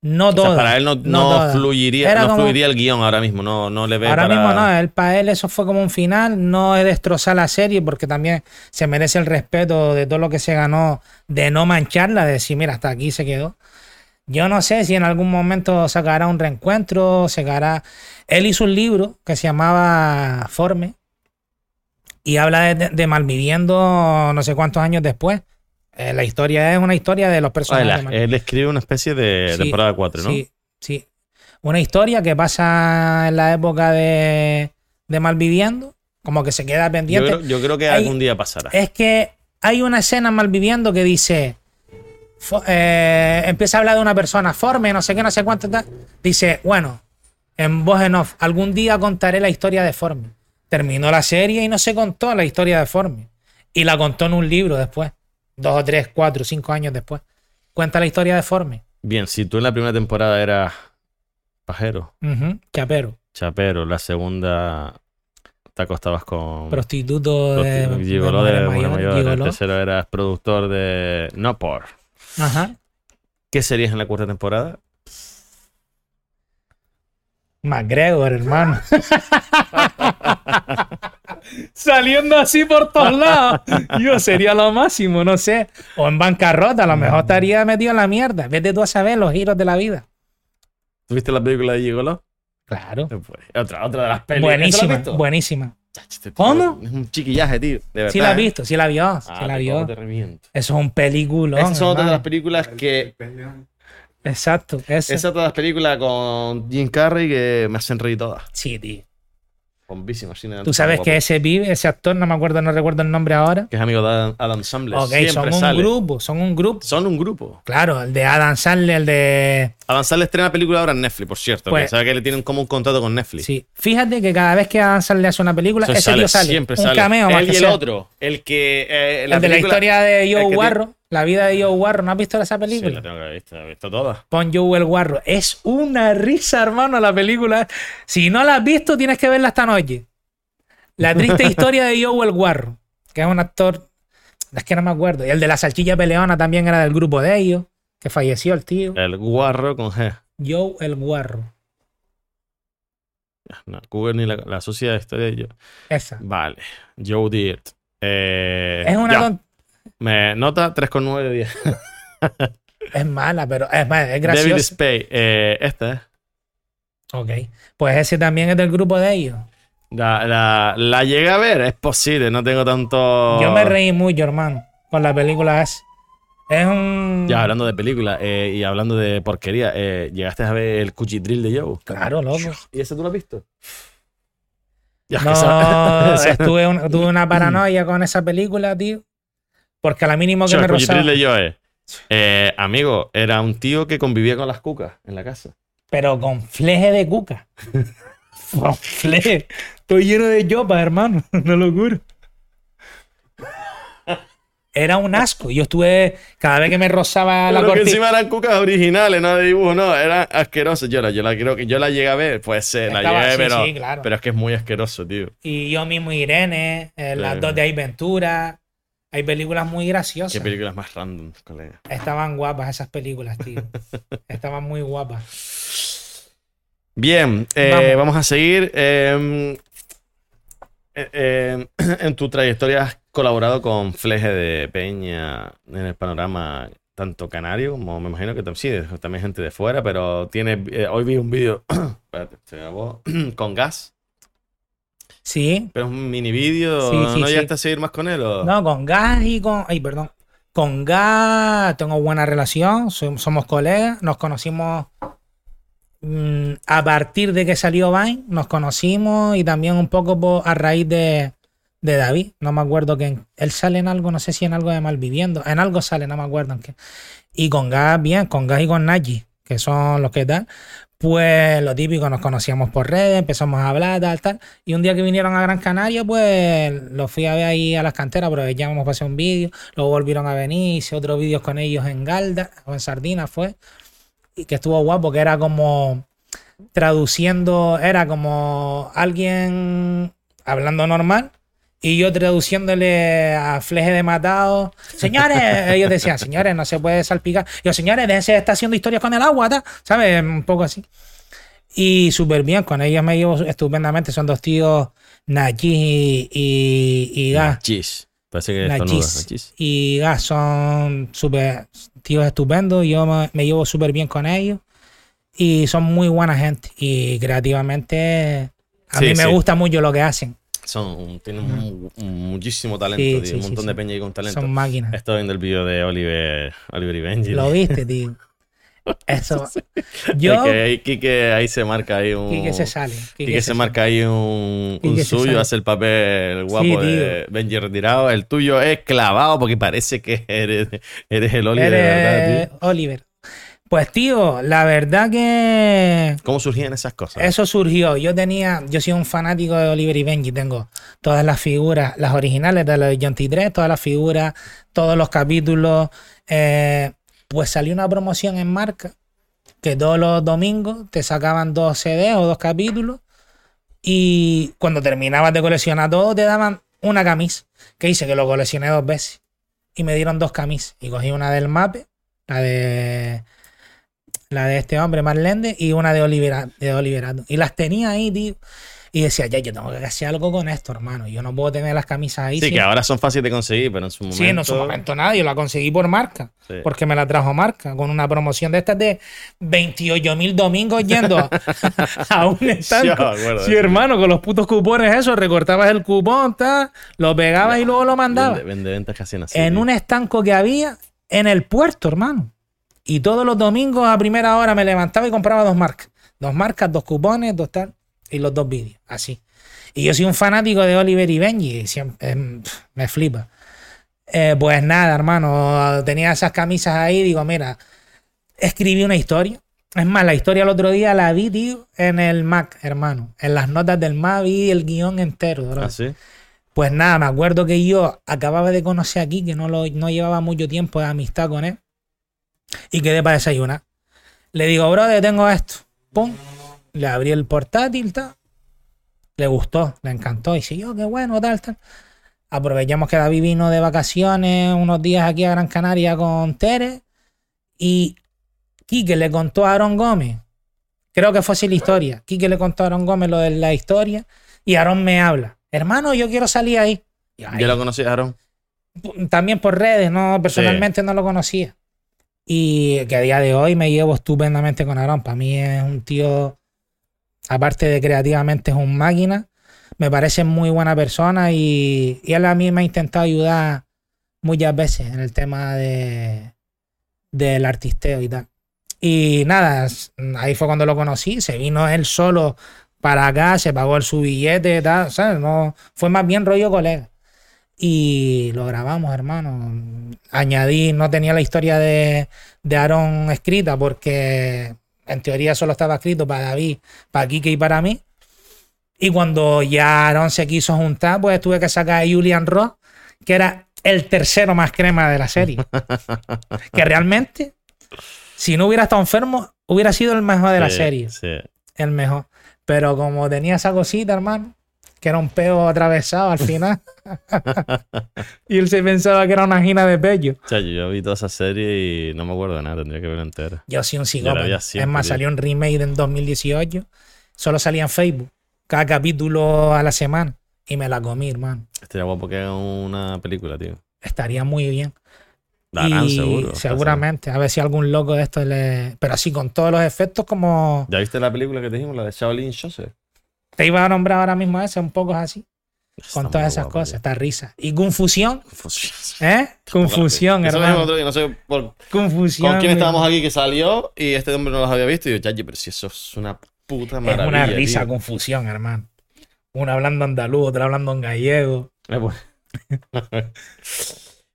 no O sea, todas. para él no, no fluiría, no como- fluiría el guion ahora mismo, no, no le ve Ahora para- mismo no, él, para él eso fue como un final, no es destrozar la serie porque también se merece el respeto de todo lo que se ganó de no mancharla, de decir, mira, hasta aquí se quedó. Yo no sé si en algún momento sacará un reencuentro, sacará... Él hizo un libro que se llamaba Forme y habla de, de- de malviviendo no sé cuántos años después. Eh, la historia es una historia de los Ah, personajes. él, escribe una especie de Sí, temporada 4, ¿no? Sí, sí. Una historia que pasa en la época de, de Malviviendo, como que se queda yo, pendiente. creo, yo creo que Hay- algún día pasará. Es que hay una escena en Malviviendo que dice. eh, empieza a hablar de una persona, forme, no sé qué, no sé cuánto. tal. Dice, bueno, en voz en off, algún día contaré la historia de Forme. Terminó la serie y no se contó la historia de Forme. Y la contó en un libro después. Dos o tres, cuatro, cinco años después. Cuenta la historia de Forme. Bien, si tú en la primera temporada eras pajero, Chapero. chapero, la segunda te acostabas con prostituto de, prosti- de gigoló de mujer mayores, mayor, el tercero eras productor de No por. Ajá. ¿Qué serías en la cuarta temporada? McGregor, hermano. Saliendo así por todos lados. Yo sería lo máximo, no sé. O en bancarrota, a lo mejor estaría metido en la mierda. Vete tú a saber los giros de la vida. ¿Tuviste la película de Gigolo? Claro. Otra, otra de las películas. Buenísima, buenísima. Este ¿Cómo? Es un chiquillaje, tío. De verdad. Sí la has ¿eh? visto, sí la vio, sí Ah, la te vio. Eso es un película. Esas son otras de las películas que. Exacto. Esas son todas las películas con Jim Carrey que me hacen reír todas. Sí, tío. Bombísimo. Tú sabes que ese vive, ese actor, no me acuerdo, no recuerdo el nombre ahora. Que es amigo de Adam, Adam Sandler. Ok, Siempre son un sale. grupo, son un grupo. Son un grupo. Claro, el de Adam Sandler, el de... Adam Sandler estrena película ahora en Netflix, por cierto. Pues- que sabe que le tienen como un contrato con Netflix. Sí. Fíjate que cada vez que Adam Sandler hace una película, Eso ese tío sale. Siempre un sale. cameo más Él y el sea. otro. El que. eh, El de la historia de Joe tiene- Warro, la vida de Joe Warro. ¿No has visto esa Sí, película? la tengo que haber visto, la he visto toda. Pon Joe el Guarro. Es una risa, hermano, la película. Si no la has visto, tienes que verla esta noche. La triste historia de Joe el Guarro, que es un actor. Es que no me acuerdo. Y el de la salchicha peleona también era del grupo de ellos, que falleció el tío. El guarro con G. Joe el Guarro. No, Google ni la, la sucia historia de yo. Esa. Vale. Joe Dirt. Eh, Es una Me nota 3,9 de 10. Es mala, pero es, más, es David graciosa. Spade. Eh, esta es. Ok. Pues ese también es del grupo de ellos. La, la, la llegué a ver, es posible, no tengo tanto. Yo me reí mucho, hermano, con la película esa. Es un. Ya, hablando de películas eh, y hablando de porquería, eh, ¿llegaste a ver el Cuchitril de Joe? Claro, loco. ¿Y ese tú lo has visto? Ya, No, esa- esa- estuve un- tuve una paranoia con esa película, tío. Porque a la mínimo que Yo, me el Cuchitril rozaba. de Joe. Eh, amigo, era un tío que convivía con las cucas en la casa. Pero con fleje de cuca. con fleje. Estoy lleno de yopa, hermano. Una locura. Era un asco. Yo estuve. Cada vez que me rozaba la Pero que cortina. encima eran cucas originales, no de dibujo, no, eran asquerosos. Yo la, yo la creo que yo la llegué a ver, pues eh, la llegué, sí, pero, sí, claro. pero es que es muy asqueroso, tío. Y yo mismo Irene. eh, las Sí. dos de Aventura. Hay películas muy graciosas. Qué películas más random, colega. Estaban guapas esas películas, tío. Estaban muy guapas. Bien, eh, Vamos. vamos. a seguir. eh, eh, eh, en tu trayectoria colaborado con Fleje de Peña en el panorama tanto canario como me imagino que sí, también gente de fuera, pero tiene eh, hoy vi un vídeo con gas, Sí. pero es un mini vídeo, Sí, sí, ¿no sí. llegaste a seguir más con él? o? No, con Gas y con. Ay, perdón. Con Gas tengo buena relación, som- somos colegas, nos conocimos mm, a partir de que salió Vine, nos conocimos y también un poco por- a raíz de, de David. No me acuerdo que él sale en algo, no sé si en algo de Malviviendo, en algo sale, no me acuerdo en qué. Y con Gas, bien, con Gas y con Naji, que son los que tal. Pues lo típico, nos conocíamos por redes, empezamos a hablar, tal, tal. Y un día que vinieron a Gran Canaria, pues lo fui a ver ahí a las canteras, ya hemos pasado un vídeo. Luego volvieron a venir, hice otros vídeos con ellos en Galda o en Sardina, fue. Y que estuvo guapo, que era como traduciendo, era como alguien hablando normal. Y yo traduciéndole a fleje de matado. Señores, ellos decían, señores, no se puede salpicar. Yo, señores, déjense de estar haciendo historias con el agua, ta", ¿sabes? Un poco así. Y súper bien, con ellos me llevo estupendamente. Son dos tíos, Nachis y, y, y Gas. Chis. Parece que. Nachis Nachis. y Gas son súper tíos estupendos. Yo me, me llevo súper bien con ellos. Y son muy buena gente. Y creativamente a Sí, mí me sí. gusta mucho lo que hacen. Son, tienen mu- muchísimo talento, Sí, tío, sí, un sí, montón de peña y con talento. Son máquinas. Estoy viendo el vídeo de Oliver, Oliver y Benji. Lo viste, tío. Eso. Yo. Quique ahí se marca ahí un. Quique se sale. Quique se marca ahí un, un Quique suyo, hace el papel guapo de Benji retirado. El tuyo es clavado porque parece que eres, eres el Oliver de verdad, tío. Oliver. Pues tío, la verdad que ¿Cómo surgían esas cosas? eso surgió. Yo tenía, yo soy un fanático de Oliver y Benji. Tengo todas las figuras, las originales de los de John T3, todas las figuras, todos los capítulos. Eh, pues salió una promoción en marca que todos los domingos te sacaban dos CDs o dos capítulos y cuando terminabas de coleccionar todo te daban una camisa. Que hice que lo coleccioné dos veces y me dieron dos camisas y cogí una del Mape, la de la de este hombre Marlende y una de Oliver de Oliverato y las tenía ahí, tío. Y decía, ya, yo tengo que hacer algo con esto, hermano. Yo no puedo tener las camisas ahí. sí, sin- que ahora son fáciles de conseguir, pero en su momento. Sí, en su momento nada, yo la conseguí por marca, Sí. porque me la trajo marca, con una promoción de estas de 28 mil domingos yendo a, un estanco. Sí, hermano, con los putos cupones, eso, recortabas el cupón, ta, lo pegabas y luego lo mandabas. Vende, vende ventas así. en tío. un estanco que había en el puerto, hermano. Y todos los domingos a primera hora me levantaba y compraba dos marcas. Dos marcas, dos cupones, dos tal. Y los dos vídeos, así. Y yo soy un fanático de Oliver y Benji, siempre, em, me flipa. Eh, pues nada, hermano, tenía esas camisas ahí, digo, mira, escribí una historia. Es más, la historia el otro día la vi, tío, en el Mac, hermano. En las notas del Mac vi el guion entero, bro. Así. Pues nada, me acuerdo que yo acababa de conocer aquí, que no, lo, no llevaba mucho tiempo de amistad con él, y quedé para desayunar. Le digo, brother, tengo esto. Pum. Le abrí el portátil, tal. Le gustó, le encantó. Y dice, yo, qué bueno, tal, tal. Aprovechamos que David vino de vacaciones unos días aquí a Gran Canaria con Tere. Y Quique le contó a Aaron Gómez. Creo que fue así la historia. Quique le contó a Aaron Gómez lo de la historia. Y Aaron me habla. Hermano, yo quiero salir ahí. Yo, "Ay, ¿Ya lo conocí, Aaron? también por redes, no personalmente no lo conocía. Y que a día de hoy me llevo estupendamente con Aaron. Para mí es un tío, aparte de creativamente, es un máquina. Me parece muy buena persona y, y él a mí me ha intentado ayudar muchas veces en el tema de del artisteo y tal. Y nada, ahí fue cuando lo conocí. Se vino él solo para acá, se pagó el su billete, tal, ¿sabes? No, fue más bien rollo colega y lo grabamos, hermano. Añadí, no tenía la historia de, de Aaron escrita porque en teoría solo estaba escrito para David, para Kike y para mí. Y cuando ya Aaron se quiso juntar, pues tuve que sacar a Julian Ross, que era el tercero más crema de la serie. que realmente, si no hubiera estado enfermo, hubiera sido el mejor de la Sí, serie Sí. el mejor. Pero como tenía esa cosita, hermano, que era un peo atravesado al final. y él se pensaba que era una gina de pello. Chacho, yo vi toda esa serie y no me acuerdo de nada, tendría que verla entera. Yo soy un psicópata. Es más, salió un remake en 2018. Solo salía en Facebook. Cada capítulo a la semana. Y me la comí, hermano. Estaría guapo que haga una película, tío. Estaría muy bien. La harán y seguro. seguramente. A ver si algún loco de estos le. Pero así con todos los efectos como. ¿Ya viste la película que te dijimos, la de Shaolin Joseph? Te iba a nombrar ahora mismo ese, un poco así. Está Con todas esas cosas. Esta risa. Y confusión. Confusión. ¿Eh? Confusión, hermano. otro día, no sé por Confusión. con quién estábamos aquí que salió y este hombre no los había visto. Y yo, chachi, pero si eso es una puta Es maravilla. una risa, tío. confusión, hermano. Una hablando andaluz, otra hablando en gallego. Eh, pues.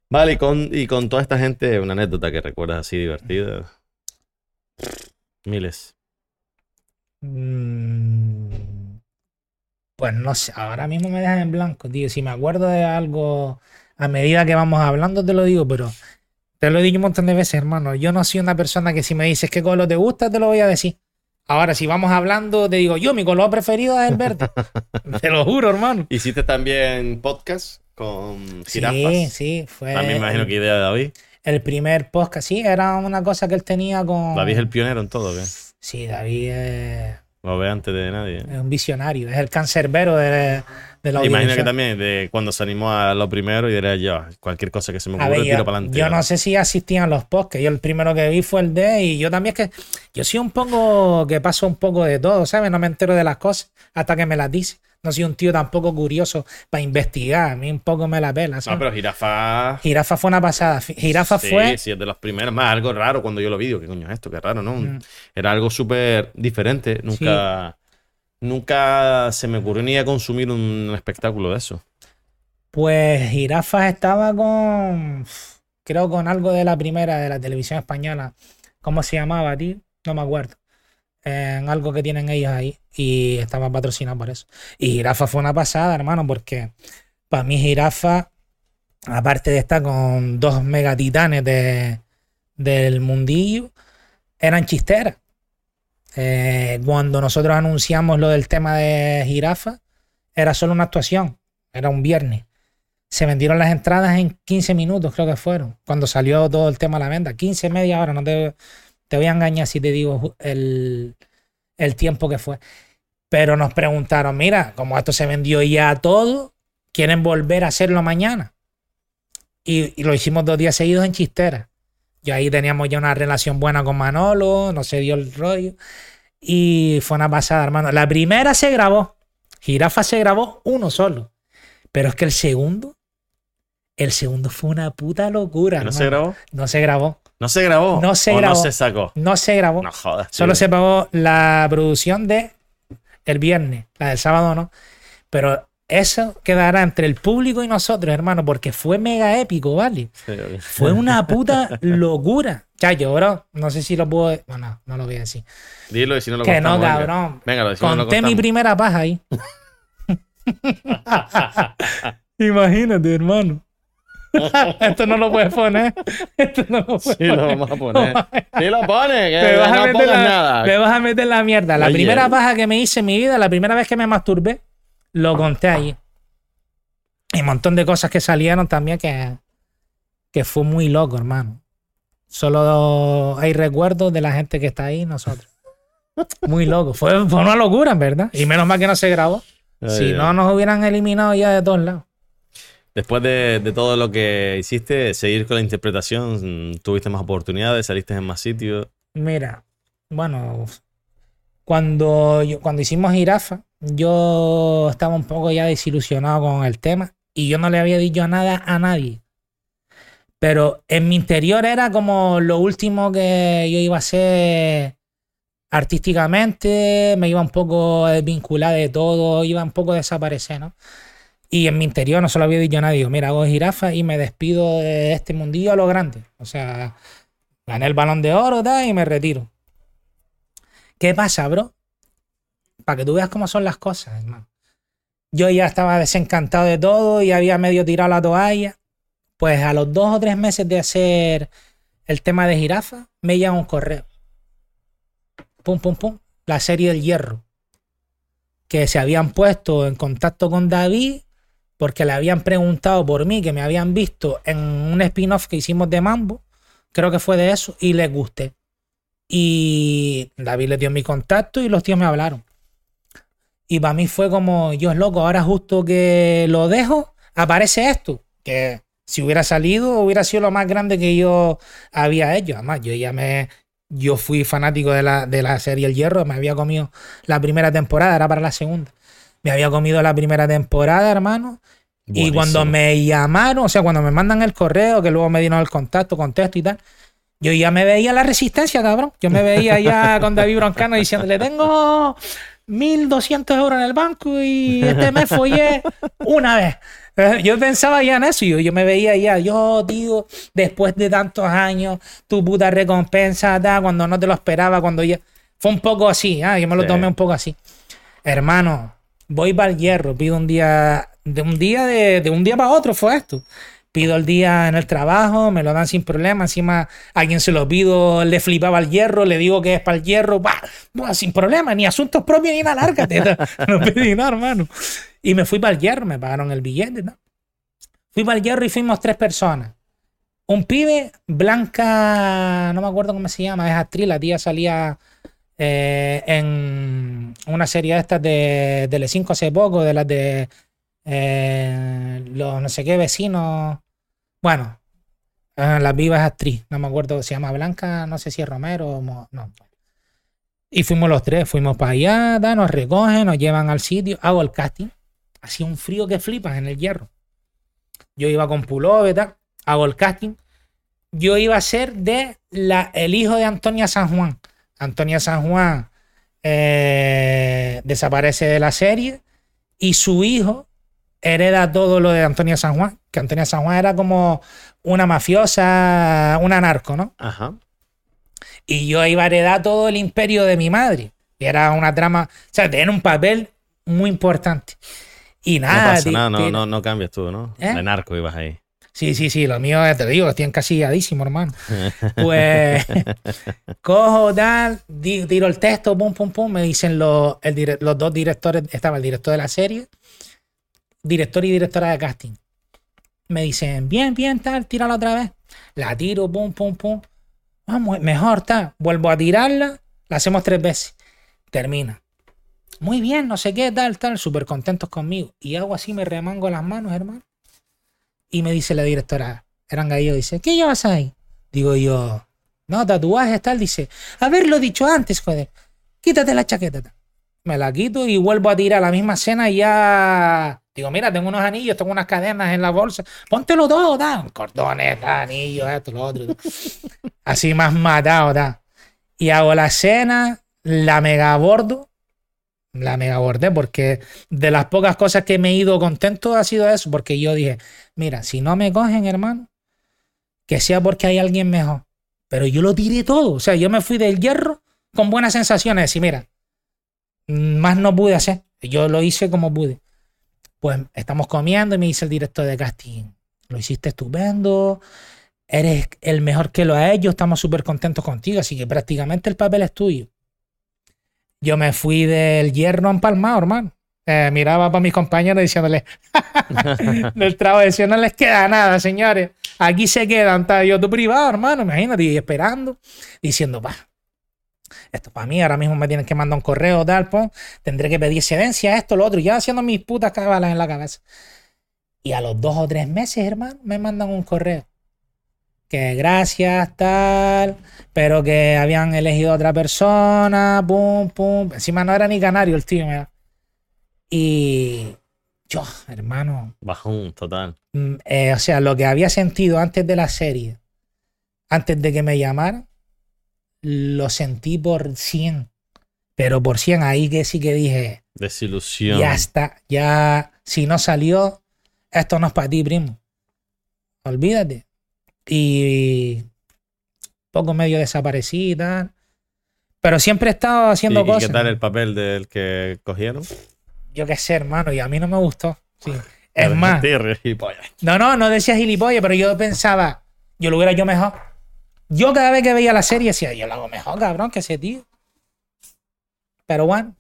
vale, y con, y con toda esta gente, una anécdota que recuerdas así divertida. Miles. Mm, Pues no sé, ahora mismo me dejas en blanco, tío. Si me acuerdo de algo a medida que vamos hablando, te lo digo, pero te lo he dicho un montón de veces, hermano. Yo no soy una persona que si me dices qué color te gusta, te lo voy a decir. Ahora, si vamos hablando, te digo, yo, mi color preferido es el verde. te lo juro, hermano. Hiciste también podcast con jirafas. Sí, sí, fue También me imagino que idea de David. el primer podcast. Sí, era una cosa que él tenía con. David es el pionero en todo, ¿qué? Sí, David es, Lo ve antes de nadie. es un visionario, es el cancerbero de, de la Imagino audiencia. que también de cuando se animó a lo primero y era yo, cualquier cosa que se me ocurra, tiro para adelante. yo no sé si asistían los podcasts. Yo el primero que vi fue el de y yo también es que yo soy un poco que paso un poco de todo, ¿sabes? No me entero de las cosas hasta que me las dice. No soy un tío tampoco curioso para investigar. A mí un poco me la pela, No, ¿sabes? pero jirafa. Jirafa fue una pasada. Jirafa sí, fue Sí, es de los primeros. Más algo raro cuando yo lo vi. digo, ¿Qué coño es esto? Qué raro, ¿no? Mm. Era algo súper diferente. Nunca, nunca se me ocurrió ni a consumir un espectáculo de eso. Pues Jirafa estaba con. Creo con algo de la primera de la televisión española. ¿Cómo se llamaba, tío? No me acuerdo. En algo que tienen ellos ahí. Y estaba patrocinado por eso. Y Jirafa fue una pasada, hermano, porque para mí Jirafa, aparte de estar con dos megatitanes de, del mundillo, eran chisteras. Eh, cuando nosotros anunciamos lo del tema de Jirafa, era solo una actuación. Era un viernes se vendieron las entradas en 15 minutos, creo que fueron, cuando salió todo el tema a la venta. 15, media hora, no te, te voy a engañar si te digo el, el tiempo que fue. Pero nos preguntaron, mira, como esto se vendió ya todo, ¿quieren volver a hacerlo mañana? Y, y lo hicimos dos días seguidos en Chistera. Y ahí teníamos ya una relación buena con Manolo, no se dio el rollo. Y fue una pasada, hermano. La primera se grabó. Jirafa se grabó uno solo. Pero es que el segundo, el segundo fue una puta locura. ¿No hermano. se grabó? No se grabó. ¿No se grabó? No se ¿O grabó. no se sacó? No se grabó. No jodas. Solo tío. se pagó la producción de el viernes, la del sábado no. Pero eso quedará entre el público y nosotros, hermano, porque fue mega épico, ¿vale? Fue una puta locura. Chayo, bro, no sé si lo puedo. Bueno, no lo voy a decir. Dilo y si no lo Que no, contamos, cabrón. Venga, lo Conté mi primera paja ahí. Imagínate, hermano. Esto no lo puedes poner. Esto no lo puedes Sí, lo vamos a poner. Sí, lo pone, que me vas, a meter la, nada. me vas a meter la mierda. La Oye. primera paja que me hice en mi vida, la primera vez que me masturbé, lo conté allí. Y un montón de cosas que salieron también que, que fue muy loco, hermano. Solo hay recuerdos de la gente que está ahí, nosotros. Muy loco. Fue, fue una locura, en verdad. Y menos mal que no se grabó. Ay, si no, nos hubieran eliminado ya de todos lados. Después de, todo lo que hiciste, seguir con la interpretación, tuviste más oportunidades, saliste en más sitios. Mira, bueno, cuando, cuando hicimos Jirafa, yo estaba un poco ya desilusionado con el tema y yo no le había dicho nada a nadie. Pero en mi interior era como lo último que yo iba a hacer artísticamente, me iba un poco a desvincular de todo, iba un poco a desaparecer, ¿no? Y en mi interior no se lo había dicho nadie. Mira, hago Jirafa y me despido de este mundillo a lo grande. O sea, gané el balón de oro y me retiro. ¿Qué pasa, bro? Para que tú veas cómo son las cosas, hermano. Yo ya estaba desencantado de todo y había medio tirado la toalla. Pues a los dos o tres meses de hacer el tema de jirafa, me llega un correo. Pum, pum, pum. La serie del hierro. Que se habían puesto en contacto con David porque le habían preguntado por mí, que me habían visto en un spin-off que hicimos de Mambo. Creo que fue de eso. Y les gusté. Y David le dio mi contacto y los tíos me hablaron. Y para mí fue como, yo es loco, ahora justo que lo dejo, aparece esto. Que si hubiera salido, hubiera sido lo más grande que yo había hecho. Además, yo ya me. Yo fui fanático de la, de la serie El Hierro, me había comido la primera temporada, era para la segunda. Me había comido la primera temporada, hermano. Y cuando Buenísimo. me llamaron, o sea, cuando me mandan el correo, que luego me dieron el contacto, contesto y tal, yo ya me veía la resistencia, cabrón. Yo me veía ya con David Broncano diciéndole, tengo 1.200 euros en el banco y este mes follé una vez. Eh, Yo pensaba ya en eso, yo, yo me veía ya, yo, tío, después de tantos años, tu puta recompensa, da, cuando no te lo esperaba, cuando ya... Fue un poco así, ah, yo me lo Sí. tomé un poco así. Hermano, voy para el hierro, pido un día, de un día de, un día para otro fue esto. Pido el día en el trabajo, me lo dan sin problema. Encima, a quien se lo pido le flipaba el hierro, le digo que es para el hierro, bah, bah, sin problema, ni asuntos propios ni nada, lárgate. no pedí nada, hermano. Y me fui para el hierro, me pagaron el billete. ¿no? Fui para el hierro y fuimos tres personas. Un pibe, Blanca, no me acuerdo cómo se llama, es actriz, la tía salía eh, en una serie de estas de, de L5 hace poco, de las de eh, los no sé qué vecinos. Bueno, eh, la viva es actriz, no me acuerdo, se llama Blanca, no sé si es Romero Mo- no. Y fuimos los tres, fuimos para allá, da, nos recogen, nos llevan al sitio, hago el casting. Hacía un frío que flipas en el hierro. Yo iba con pullover, tal, hago el casting. Yo iba a ser de la, el hijo de Antonia San Juan. Antonia San Juan eh, desaparece de la serie y su hijo hereda todo lo de Antonia San Juan, que Antonia San Juan era como una mafiosa, una narco, ¿no? Ajá. Y yo iba a heredar todo el imperio de mi madre. Y era una trama, o sea, tenía un papel muy importante. Y No nada, pasa ti- nada, no, no, no cambias tú, ¿no? ¿Eh? De narco ibas ahí. Sí, sí, sí, lo mío, ya te digo, estoy encasilladísimo, hermano. Pues cojo, tal, tiro el texto, pum, pum, pum, me dicen los, el los dos directores, estaba el director de la serie, director y directora de casting. Me dicen, bien, bien, tal, tírala otra vez. La tiro, pum, pum, pum. Vamos, mejor, tal. Vuelvo a tirarla, la hacemos tres veces. Termina. Muy bien, no sé qué, tal, tal, súper contentos conmigo. Y hago así, me remango las manos, hermano. Y me dice la directora, eran gallegos, dice, ¿qué llevas ahí? Digo yo, no, tatuajes, tal. Dice, haberlo dicho antes, joder. Quítate la chaqueta. tal. Me la quito y vuelvo a tirar la misma escena y ya. Digo, mira, tengo unos anillos, tengo unas cadenas en la bolsa. Póntelo todo, tal. Cordones, tal, anillos, esto, lo otro. tal. Así más matado, tal. Y hago la escena, la mega abordo. La mega abordé porque de las pocas cosas que me he ido contento ha sido eso, porque yo dije, mira, si no me cogen, hermano, que sea porque hay alguien mejor. Pero yo lo tiré todo, o sea, yo me fui del hierro con buenas sensaciones y mira, más no pude hacer, yo lo hice como pude. Pues estamos comiendo y me dice el director de casting, lo hiciste estupendo, eres el mejor que lo ha hecho, estamos súper contentos contigo, así que prácticamente el papel es tuyo. Yo me fui del hierro empalmado, hermano. Eh, miraba para mis compañeros diciéndole, del trabajo, decía, no les queda nada, señores. Aquí se quedan, está yo tu privado, hermano, imagínate, y esperando, diciendo, va, esto para mí, ahora mismo me tienen que mandar un correo, tal, pues, tendré que pedir excedencia, esto, lo otro, y ya haciendo mis putas cabalas en la cabeza. Y a los dos o tres meses, hermano, me mandan un correo. Que gracias, tal, pero que habían elegido a otra persona, pum, pum. Encima no era ni canario el tío, mira. Y yo, hermano, Bajón, total. mm, eh, o sea, lo que había sentido antes de la serie, antes de que me llamaran, lo sentí por 100. Pero por 100 ahí que sí que dije, Desilusión. ya está, ya, si no salió, esto no es para ti, primo. Olvídate. Y poco medio desaparecí y tal. Pero siempre he estado ¿Y, haciendo y cosas. qué tal el papel del que cogieron? Yo qué sé, hermano, y a mí no me gustó. Sí. Es más, no, no, no decía gilipollas, pero yo pensaba, yo lo hubiera yo mejor. Yo cada vez que veía la serie decía, yo lo hago mejor, cabrón, que ese tío. Pero bueno,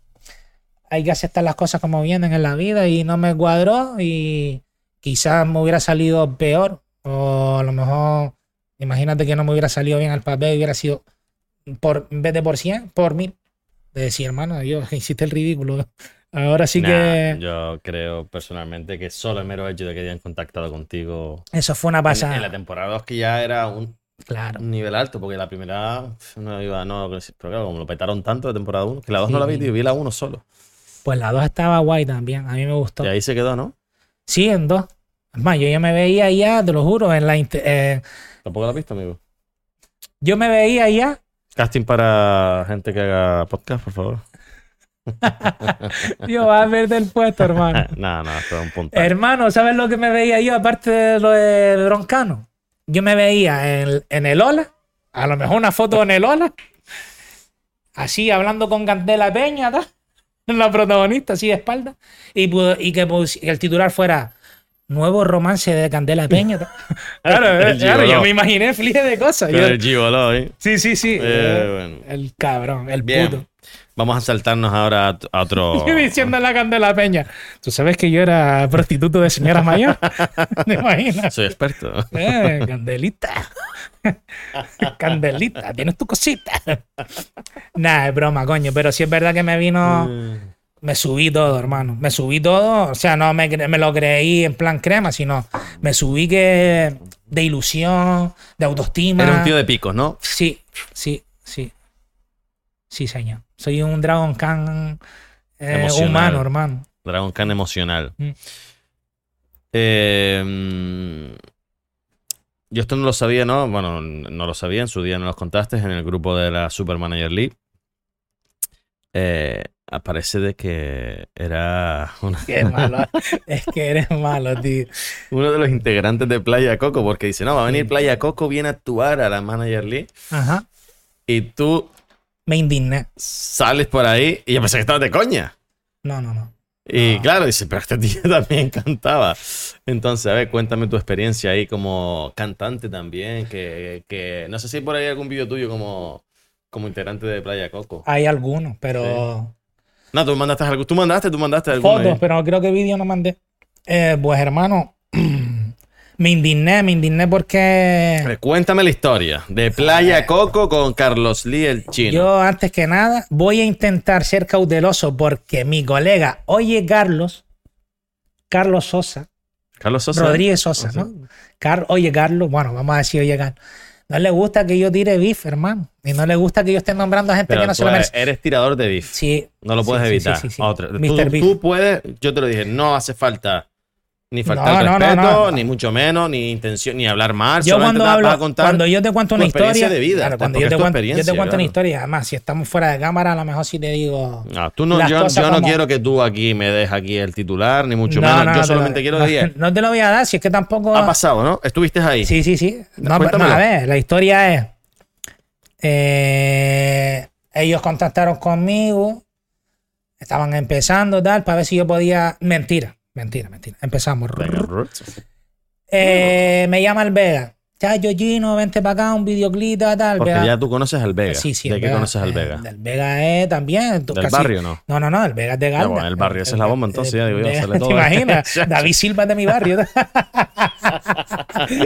hay que aceptar las cosas como vienen en la vida y no me cuadró y quizás me hubiera salido peor. O a lo mejor, imagínate que no me hubiera salido bien al papel, hubiera sido por, en vez de por 100, por 1000. De decir, hermano, yo hiciste el ridículo. Ahora sí que. Yo creo personalmente que solo el mero hecho de que hayan contactado contigo. Eso fue una pasada. En, la temporada 2 que ya era un, nivel alto, porque la primera no iba. No, pero claro, como lo petaron tanto de temporada 1, que la 2 no la vi, tío, vi la 1 solo. Pues la 2 estaba guay también, a mí me gustó. Y ahí se quedó, ¿no? Sí, en 2 más, yo ya me veía ya, te lo juro, en la eh, Tampoco la visto, amigo. yo me veía ya, Casting para gente que haga podcast, por favor. yo va a perder el puesto, hermano. no, no, esto es un punto. hermano, ¿sabes lo que me veía yo aparte de lo de Broncano? Yo me veía en, en el Ola, a lo mejor una foto en el Ola, así hablando con Candela Peña, ¿tá? la protagonista, así de espalda, y, que el titular fuera Nuevo romance de Candela Peña. Claro, El claro, yo me imaginé fliege de cosas. Yo- el gigoló, ¿eh? Sí, sí, sí. Eh, bueno. El cabrón, el Bien. puto. Vamos a saltarnos ahora a, otro. Yo diciendo en la Candela Peña. ¿Tú sabes que yo era prostituto de señora mayor? ¿Te imaginas? Soy experto. Eh, Candelita. Candelita, tienes tu cosita. Nah, es broma, coño. Pero sí es verdad que me vino. Me subí todo, hermano. Me subí todo. O sea, no me, lo creí en plan crema, sino me subí que. De ilusión, de autoestima. Era un tío de picos, ¿no? Sí, sí, sí. Sí, señor. Soy un Dragon Khan eh, humano, hermano. Dragon Khan emocional. Mm. Eh, yo esto no lo sabía, ¿no? Bueno, no lo sabía, en su día no los contaste en el grupo de la Super Manager League. Eh, aparece de que era una- Qué malo. es que eres malo, tío. uno de los integrantes de Playa Coco, porque dice, no, va a venir. Playa Coco, viene a actuar a la Manager League, Ajá. y tú Me indigné. sales por ahí y yo pensé que estabas de coña. No, no, no. Y claro, dice, pero este tío también cantaba. Entonces, a ver, cuéntame tu experiencia ahí como cantante también, que, que no sé si hay por ahí algún vídeo tuyo como, como integrante de Playa Coco. Hay algunos, pero. No, tú mandaste algo, tú mandaste, tú mandaste. Fotos, pero creo que vídeo no mandé. Eh, pues, hermano. me indigné, me indigné porque. cuéntame la historia de Playa Coco con Carlos Lee el chino. Yo, antes que nada, voy a intentar ser cauteloso porque mi colega, oye Carlos, Carlos Sosa, Carlos Sosa. Rodríguez Sosa, Sosa. ¿no? Car oye, Carlos, bueno, vamos a decir, oye, Carlos. No le gusta que yo tire beef, hermano. Y no le gusta que yo esté nombrando a gente Pero que no se lo merece. eres tirador de beef. Sí. No lo puedes sí, evitar. sí, sí. Otra. Tú. Beef. tú puedes, yo te lo dije, no hace falta Ni faltar No, el no, no, respeto, ni mucho menos, ni intención, ni hablar mal. Yo cuando hablo, vas a contar cuando yo te cuento una historia, de vida. claro, cuando yo te, cuento, yo te cuento una historia, además, si estamos fuera de cámara, a lo mejor sí te digo. No, tú no, yo, no quiero que tú aquí me des aquí el titular, ni mucho No, menos. no, yo solamente lo- quiero decir, no te lo voy a dar, si es que tampoco. ha pasado, ¿no? Estuviste ahí. Sí, sí, sí. No, a ver, la historia es. eh, ellos contactaron conmigo, estaban empezando, tal, para ver si yo podía. Mentira, mentira, mentira. Empezamos. Venga. Eh, me llama el Vega. Chacho Gino, vente para acá, un videoclip, tal, tal. Porque Vega- ya tú conoces al Vega. Sí, sí, ¿De qué Vega, conoces al eh, Vega? Del Vega es también. tú ¿Del casi- barrio no? No, no, no, el Vega es de Galda. bueno, el barrio, esa es la bomba, entonces, ya digo yo, sale todo. ¿Te imaginas? David Silva es de mi barrio.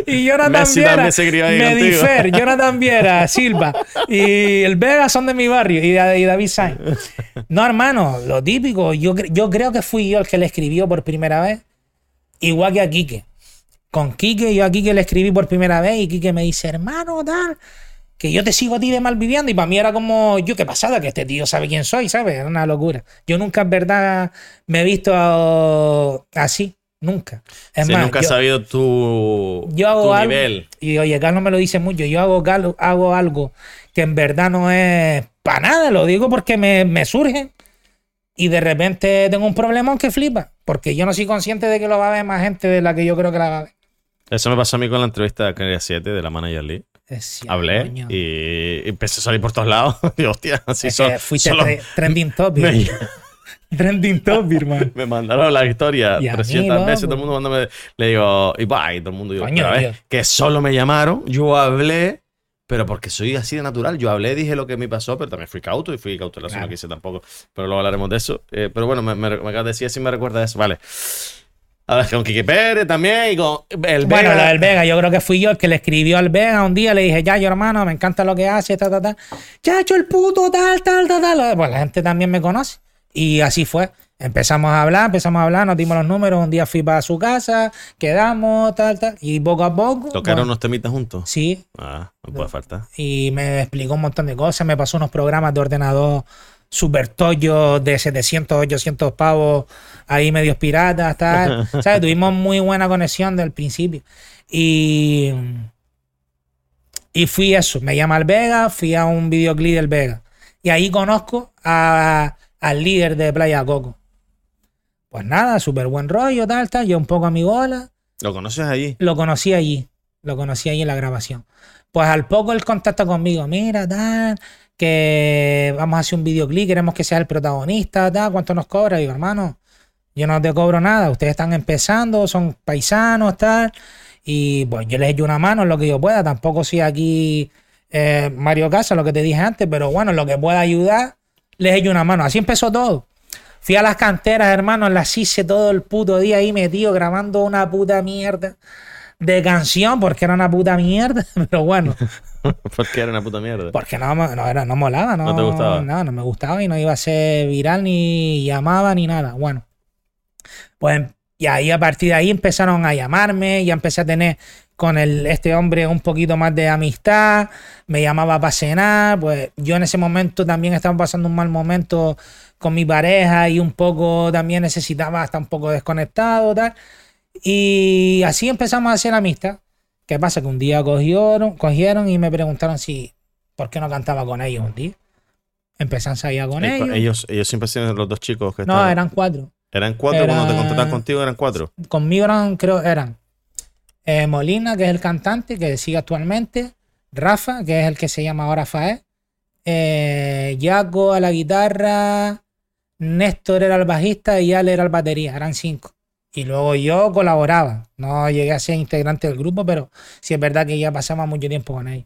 y Jonathan Messi Viera, también se crió ahí. Medifer, Jonathan Viera, Silva y el Vega son de mi barrio y, y David Sainz. No, hermano, lo típico. Yo, yo creo que fui yo el que le escribió por primera vez, igual que a Quique. Con Quique, yo a Quique le escribí por primera vez y Quique me dice, hermano, tal, que yo te sigo a ti de mal viviendo. Y para mí era como, yo qué pasada, que este tío sabe quién soy, ¿sabes? Era una locura. Yo nunca, en verdad, me he visto así. Nunca. Es Sí, más, nunca yo, has sabido tu, yo hago tu algo. nivel. Y oye, Carlos me lo dice mucho. Yo hago, hago algo que en verdad no es para nada. Lo digo porque me, me surge. Y de repente tengo un problemón que flipa. Porque yo no soy consciente de que lo va a ver más gente de la que yo creo que la va a ver. Eso me pasó a mí con la entrevista de Canarias 7 de la Manager League. Es cierto, Hablé coño. y empecé a salir por todos lados. y hostia, así Es son. que fuiste tre- trending topic. me, trending topic, hermano. me mandaron la historia Y a mí, 300 veces. Todo el mundo mandándome. Le digo, y y todo el mundo digo, Coño, tío. que solo me llamaron. Yo hablé. Pero porque soy así de natural, yo hablé, dije lo que me pasó, pero también fui cauto y fui cauteloso, Claro. no quise tampoco. Pero luego hablaremos de eso. Eh, pero bueno, me, me, me acabas de decir si me recuerda eso. Vale. Con Quique Pérez también y con el Bueno, Vega. lo del Vega, yo creo que fui yo el que le escribió al Vega un día, le dije, ya, yo hermano, me encanta lo que hace, ta, ta, ta. Ya hecho el puto, tal, tal, tal, tal. Pues la gente también me conoce. Y así fue. Empezamos a hablar, empezamos a hablar, nos dimos los números. Un día fui para su casa, quedamos, tal, tal. Y poco a poco. ¿Tocaron bueno, unos temitas juntos? Sí, Ah, no puede faltar. y me explicó un montón de cosas, me pasó unos programas de ordenador super tollos de 700, 800 pavos, ahí medios piratas, tal. ¿Sabes? Tuvimos muy buena conexión del principio. Y, y fui eso, me llama al Vega, fui a un videoclip del Vega. Y ahí conozco a- al líder de Playa Coco. Pues nada, súper buen rollo, tal, tal. Yo un poco a mi bola ¿Lo conoces allí? lo conocí allí. Lo conocí allí en la grabación. Pues al poco él contacta conmigo. Mira, tal, que vamos a hacer un videoclip, queremos que sea el protagonista, tal. ¿Cuánto nos cobra? Digo, hermano, yo no te cobro nada. Ustedes están empezando, son paisanos, tal. Y pues yo les echo una mano en lo que yo pueda. Tampoco soy aquí eh, Mario Casa, lo que te dije antes, pero bueno, en lo que pueda ayudar, les echo una mano. Así empezó todo. Fui a las canteras, hermano, las hice todo el puto día ahí metido grabando una puta mierda de canción, porque era una puta mierda, pero bueno, Porque era una puta mierda. porque no, era, no molaba, no, ¿No te gustaba? No, no me gustaba y no iba a ser viral ni llamaba ni nada. Bueno, pues y ahí a partir de ahí empezaron a llamarme, ya empecé a tener con el, este hombre un poquito más de amistad, me llamaba para cenar, pues yo en ese momento también estaba pasando un mal momento con mi pareja y un poco también necesitaba estar un poco desconectado, tal. Y así empezamos a hacer amistad. ¿Qué pasa? Que un día cogieron, cogieron y me preguntaron si, ¿por qué no cantaba con ellos un día? Empecé a ensayar con Eh, ellos. ellos, ellos siempre siendo los dos chicos que no, estaban- eran cuatro. Eran cuatro era- cuando te contrataban contigo, eran cuatro. Conmigo eran, creo, eran eh, Molina, que es el cantante que sigue actualmente, Rafa, que es el que se llama ahora Faé, eh, Yaco a la guitarra, Néstor era el bajista y Ale era el batería, eran cinco. Y luego yo colaboraba, no llegué a ser integrante del grupo, pero sí es verdad que ya pasaba mucho tiempo con ellos.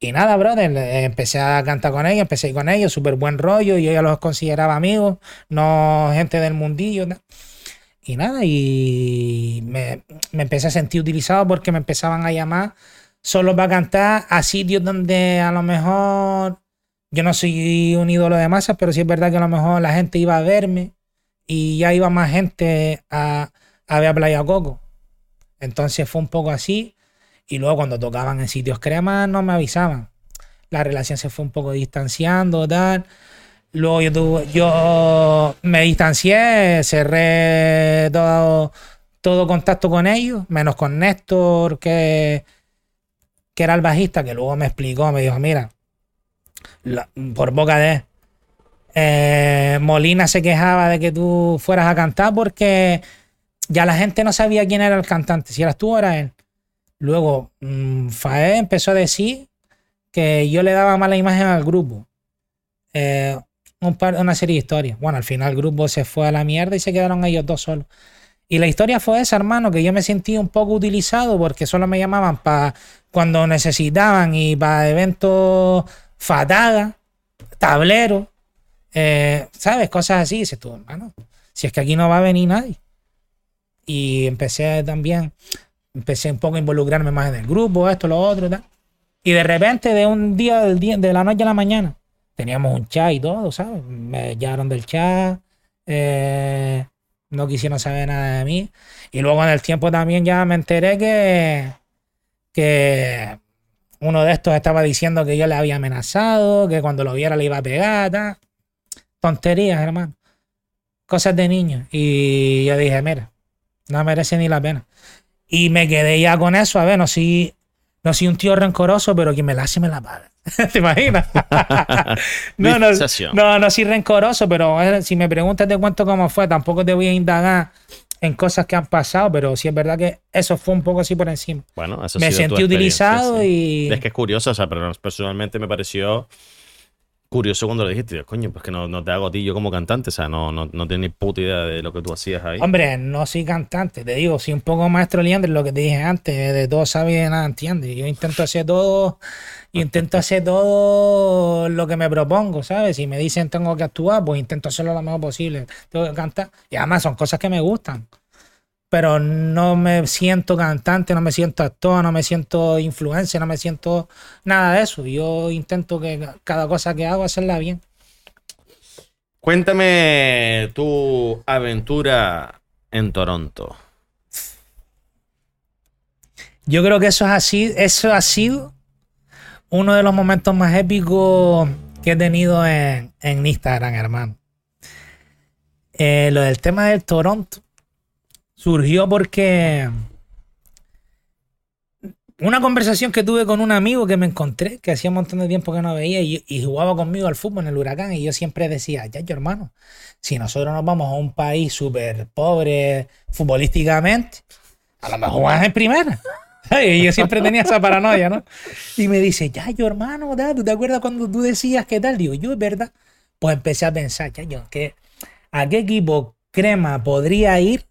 Y nada, brother, eh, empecé a cantar con ellos, empecé con ellos, súper buen rollo, yo ya los consideraba amigos, no gente del mundillo. Y nada, y me, me empecé a sentir utilizado porque me empezaban a llamar solo para cantar a sitios donde a lo mejor yo no soy un ídolo de masas, pero sí es verdad que a lo mejor la gente iba a verme y ya iba más gente a, a ver a Playa Coco. Entonces fue un poco así. Y luego cuando tocaban en sitios cremas no me avisaban. La relación se fue un poco distanciando, tal. Luego yo, tuve- yo me distancié, cerré todo, todo contacto con ellos, menos con Néstor, que, que era el bajista, que luego me explicó, me dijo, mira, por boca de... eh, Molina se quejaba de que tú fueras a cantar porque ya la gente no sabía quién era el cantante, si eras tú o era él. Luego, mm, Faé empezó a decir que yo le daba mala imagen al grupo. Eh, un par, una serie de historias. Bueno, al final el grupo se fue a la mierda y se quedaron ellos dos solos. Y la historia fue esa, hermano, que yo me sentí un poco utilizado porque solo me llamaban para cuando necesitaban y para eventos fataga, tableros, eh, ¿sabes? Cosas así. Dices tú, hermano, si es que aquí no va a venir nadie. Y empecé también, empecé un poco a involucrarme más en el grupo, esto, lo otro, tal. Y de repente, de un día, del día de la noche a la mañana, teníamos un chat y todo, ¿sabes? Me del chat, eh, no quisieron saber nada de mí. Y luego en el tiempo también ya me enteré que, que uno de estos estaba diciendo que yo le había amenazado, que cuando lo viera le iba a pegar, tal. Tonterías, hermano. Cosas de niño. Y yo dije, mira, no merece ni la pena. Y me quedé ya con eso, a ver, no soy, no soy un tío rencoroso, pero quien me la hace me la paga. ¿Te imaginas? no, no, no, no soy rencoroso, pero si me preguntas te cuento cómo fue, tampoco te voy a indagar en cosas que han pasado, pero sí es verdad que eso fue un poco así por encima. Bueno, eso me sentí utilizado sí. y... Es que es curioso, o sea, pero personalmente me pareció curioso cuando lo dijiste. Digo, Coño, pues que no, te hago a ti yo como cantante, o sea, no, no, no tienes ni puta idea de lo que tú hacías ahí. Hombre, no soy cantante, te digo, soy un poco maestro Leandro, lo que te dije antes, de todo sabe y de nada entiende. Yo intento hacer todo, intento hacer todo lo que me propongo, ¿sabes? Si me dicen tengo que actuar, pues intento hacerlo lo mejor posible. Tengo que cantar. Y además son cosas que me gustan. Pero no me siento cantante, no me siento actor, no me siento influencer, no me siento nada de eso. Yo intento que cada cosa que hago hacerla bien. Cuéntame tu aventura en Toronto. Yo creo que eso es así, eso ha sido uno de los momentos más épicos que he tenido en, en Instagram, hermano. Eh, lo del tema del Toronto surgió porque una conversación que tuve con un amigo que me encontré, que hacía un montón de tiempo que no veía y, jugaba conmigo al fútbol en el huracán, y yo siempre decía, ya yo hermano, si nosotros nos vamos a un país súper pobre futbolísticamente, a lo mejor vas en primera. Y yo siempre tenía esa paranoia, ¿no? Y me dice, ya yo hermano, ¿tú te acuerdas cuando tú decías qué tal? Digo, yo es verdad. Pues empecé a pensar, ya yo, que ¿a qué equipo crema podría ir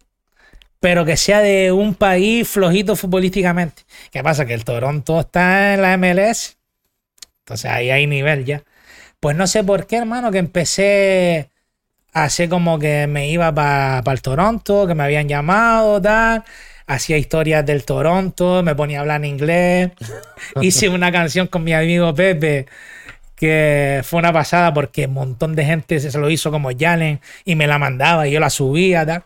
pero que sea de un país flojito futbolísticamente. ¿Qué pasa? Que el Toronto está en la MLS. Entonces ahí hay nivel ya. Pues no sé por qué, hermano, que empecé a hacer como que me iba para el Toronto, que me habían llamado, tal. Hacía historias del Toronto, me ponía a hablar en inglés. Hice una canción con mi amigo Pepe que fue una pasada porque un montón de gente se lo hizo como Jalen y me la mandaba y yo la subía, tal.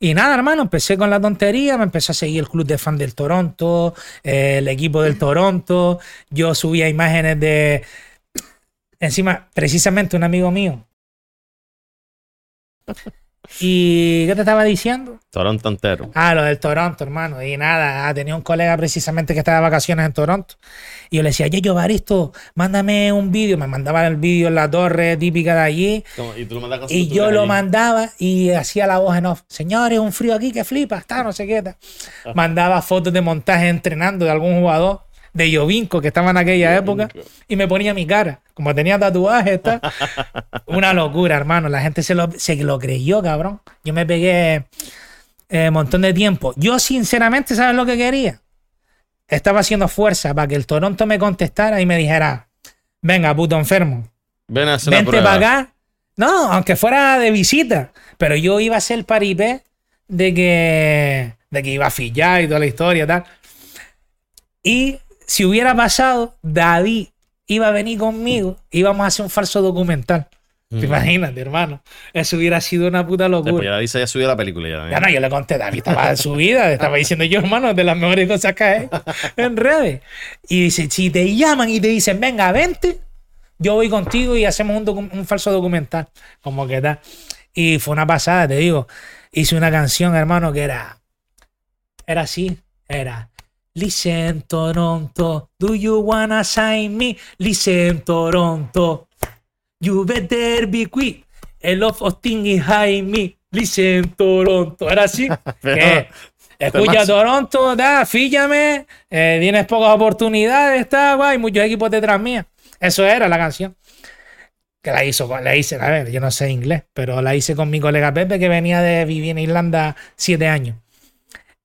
Y nada, hermano, empecé con la tontería, me empezó a seguir el club de fan del Toronto, eh, el equipo del Toronto. Yo subía imágenes de. Encima, precisamente un amigo mío. ¿Y qué te estaba diciendo? Toronto entero. Ah, lo del Toronto, hermano. Y nada, ah, tenía un colega precisamente que estaba de vacaciones en Toronto. Y yo le decía, yo, Baristo, mándame un vídeo. Me mandaba el vídeo en la torre típica de allí. Y tú lo mandas Y yo lo allí. mandaba y hacía la voz en off. Señores, un frío aquí que flipa, está, no sé qué. tal. Mandaba fotos de montaje entrenando de algún jugador de Yovinco que estaba en aquella época y me ponía mi cara. Como tenía tatuajes, está. Una locura, hermano. La gente se lo, se lo creyó, cabrón. Yo me pegué un montón de tiempo. Yo, sinceramente, ¿sabes lo que quería? Estaba haciendo fuerza para que el Toronto me contestara y me dijera: Venga, puto enfermo, Ven a hacer Vente para acá. No, aunque fuera de visita. Pero yo iba a ser paripé de que, de que iba a fillar y toda la historia y tal. Y si hubiera pasado, David iba a venir conmigo, íbamos a hacer un falso documental. ¿Te imaginas, hermano? Eso hubiera sido una puta Después locura. ya dice, ya subió la película. Ya, Ya no, yo le conté, David estaba en su vida, estaba diciendo yo, hermano, de las mejores cosas que hay en redes. Y dice, si te llaman y te dicen, venga, vente, yo voy contigo y hacemos un, un falso documental. Como que tal. Y fue una pasada, te digo. Hice una canción, hermano, que era Era así, era. Listen Toronto, do you wanna sign me? Listen Toronto, you better be quick. A lot of things behind me. Listen Toronto. Era así. Pero- ¿Qué? Escucha Toronto, da, fíllame, eh, tienes pocas oportunidades, está guay, muchos equipos detrás mía. Eso era la canción. Que la hizo, la hice, a ver, yo no sé inglés, pero la hice con mi colega Pepe que venía de vivir en Irlanda siete años.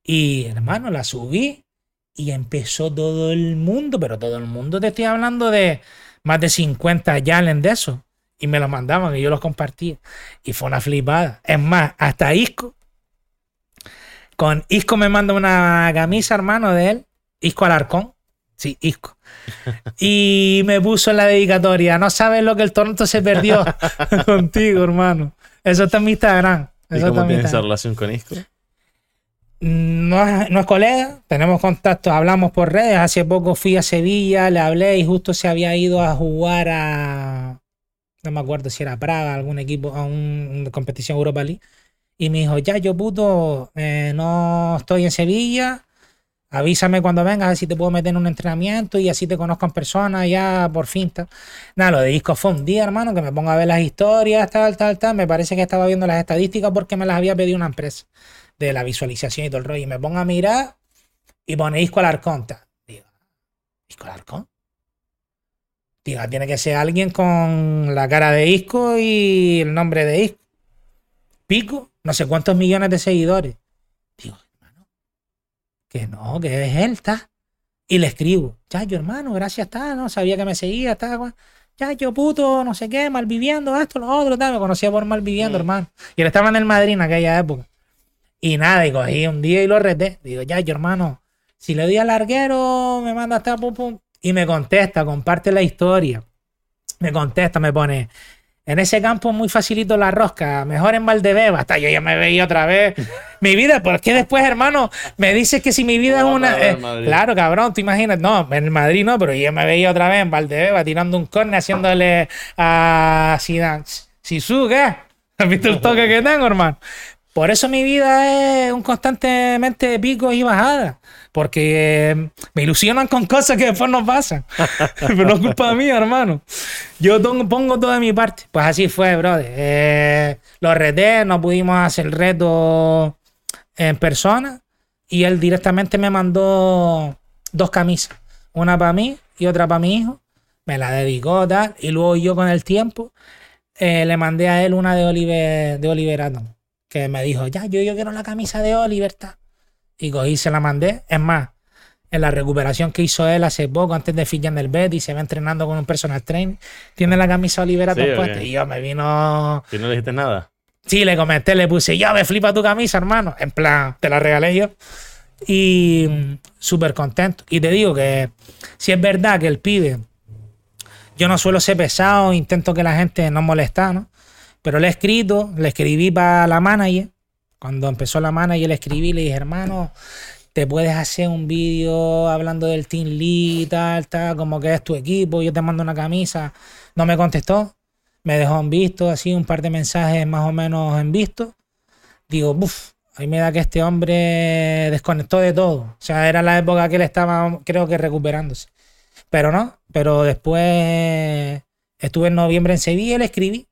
Y hermano, la subí y empezó todo el mundo, pero todo el mundo te estoy hablando de más de 50 yalen de eso. Y me los mandaban y yo los compartía. Y fue una flipada. Es más, hasta Isco. Con Isco me manda una camisa, hermano, de él. Isco Alarcón. Sí, Isco. Y me puso en la dedicatoria. No sabes lo que el Toronto se perdió contigo, hermano. Eso está en mi Instagram. ¿Y está cómo en mi tienes esa relación con Isco? No es, no es colega, tenemos contacto, hablamos por redes. Hace poco fui a Sevilla, le hablé y justo se había ido a jugar a. No me acuerdo si era Praga, algún equipo, a un- una competición Europa League. Y me dijo: Ya, yo puto, eh, no estoy en Sevilla. Avísame cuando vengas, a ver si te puedo meter en un entrenamiento y así te conozco en persona, ya por fin. Tal. Nada, lo de disco fue un día, hermano, que me ponga a ver las historias, tal, tal, tal. Me parece que estaba viendo las estadísticas porque me las había pedido una empresa de la visualización y todo el rollo. Y me pongo a mirar y pone Isco Alarcón. tal. Digo, ¿Isco Alarcón? Digo, tiene que ser alguien con la cara de Isco y el nombre de Isco. Pico, no sé cuántos millones de seguidores. Digo, hermano, que no, que es él, está. Y le escribo, ya yo hermano, gracias, está, no sabía que me seguía, está, guau. ya yo puto, no sé qué, malviviendo, esto, lo otro, tal, me conocía por malviviendo, Mm. hermano. Y él estaba en el Madrid en aquella época. Y nada, y cogí un día y lo reté. Digo, ya, yo hermano, si le doy al larguero, me manda hasta pum pum. Y me contesta, comparte la historia. Me contesta, me pone, en ese campo es muy facilito la rosca, mejor en Valdebeba. Hasta yo ya me veía otra vez. mi vida, porque después, hermano, me dices que si mi vida es una... eh, claro, cabrón, tú imaginas, no, en Madrid no, pero yo me veía otra vez en Valdebeba tirando un córner haciéndole a Zidane. Sisu, ¿qué? ¿Has visto el toque que tengo, hermano? Por eso mi vida es un constantemente picos y bajadas. Porque eh, me ilusionan con cosas que después no pasan. Pero no es culpa mía, hermano. Yo pongo, de mi parte. Pues así fue, brother. Eh, lo reté, no pudimos hacer reto en persona. Y él directamente me mandó dos camisas. Una para mí y otra para mi hijo. Me la dedicó, tal. Y luego yo con el tiempo eh, le mandé a él una de Oliver, de que me dijo, ya, yo, yo quiero la camisa de Oliver, ta". Y cogí y se la mandé. Es más, en la recuperación que hizo él hace poco, antes de fichar en el Betis, se va entrenando con un personal trainer, tiene la camisa Oliver Atom Sí, ¿o puesta. qué? Y yo me vino... ¿Y no le dijiste nada? Sí, le comenté, le puse, ya me flipa tu camisa, hermano. En plan, te la regalé yo. Y mm, súper contento. Y te digo que si es verdad que el pibe, yo no suelo ser pesado, intento que la gente no molesta, ¿no? Pero le he escrito, le escribí para la manager. Cuando empezó la manager, le escribí, le dije, hermano, te puedes hacer un vídeo hablando del Team Lee, tal, tal, como que es tu equipo, yo te mando una camisa. No me contestó, me dejó en visto, así un par de mensajes más o menos en visto. Digo, uff, ahí me da que este hombre desconectó de todo. O sea, era la época que él estaba, creo que recuperándose. Pero no, pero después estuve en noviembre en Sevilla y le escribí.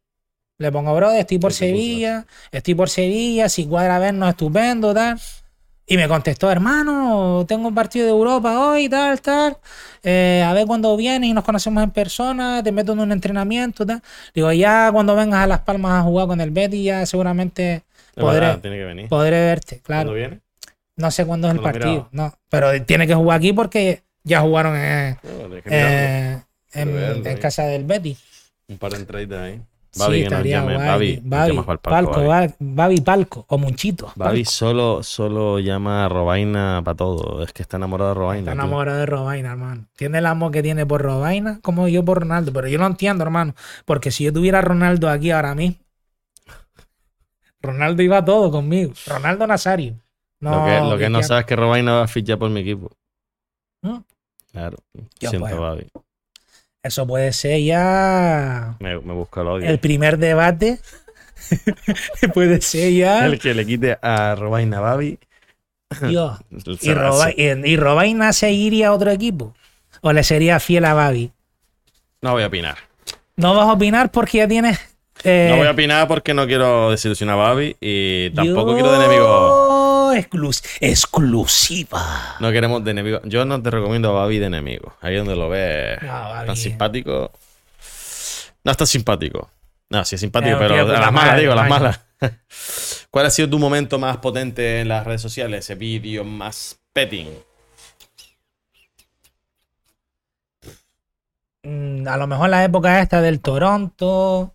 Le pongo, bro, estoy por. Sevilla, estoy por Sevilla, si cuadra vernos, estupendo, tal. Y me contestó, hermano, tengo un partido de Europa hoy, tal, tal. Eh, a ver cuándo vienes y nos conocemos en persona, te meto en un entrenamiento, tal. Digo, ya cuando vengas a Las Palmas a jugar con el Betty, ya seguramente podré, verdad, tiene que venir. podré verte, claro. ¿Cuándo viene? No sé cuándo es el partido, no. Pero tiene que jugar aquí porque ya jugaron en, No, eh, en- casa del Betty. Un par de entraditas ahí. Sí, Babi, que nos estaría llame. guay. Babi, Babi, el palco, palco. Babi. Ba- Babi Palco o Munchito. Babi Palco. solo, solo llama a Robaina para todo. Es que está enamorado de Robaina. Está tío. enamorado de Robaina, hermano. Tiene el amor que tiene por Robaina, como yo por Ronaldo. Pero yo lo entiendo, hermano. Porque si yo tuviera a Ronaldo aquí ahora mismo, Ronaldo iba todo conmigo. Ronaldo Nazario. No, lo que, lo que no sabes es que Robaina va a fichar por mi equipo. ¿Mm? Claro. Ya, Siento, pues. Babi. Eso puede ser ya Me, me busca el odio. el primer debate. puede ser ya. El que le quite a Robaina a Babi Dios. ¿Y, Roba- y, y Robaina seguiría a otro equipo? ¿O le sería fiel a Babi? No voy a opinar. No vas a opinar porque ya tienes. eh, No voy a opinar porque no quiero desilusionar a Babi y tampoco quiero de enemigo. Exclus- exclusiva. No queremos de enemigo. Yo no te recomiendo a Babi de enemigo. Ahí donde lo ves No, Babi. tan simpático. No está simpático. No, sí es simpático, un pero tío puta las malas, digo, las malas. ¿Cuál ha sido tu momento más potente en las redes sociales? Ese vídeo más petting. Mm, A lo mejor la época esta del Toronto.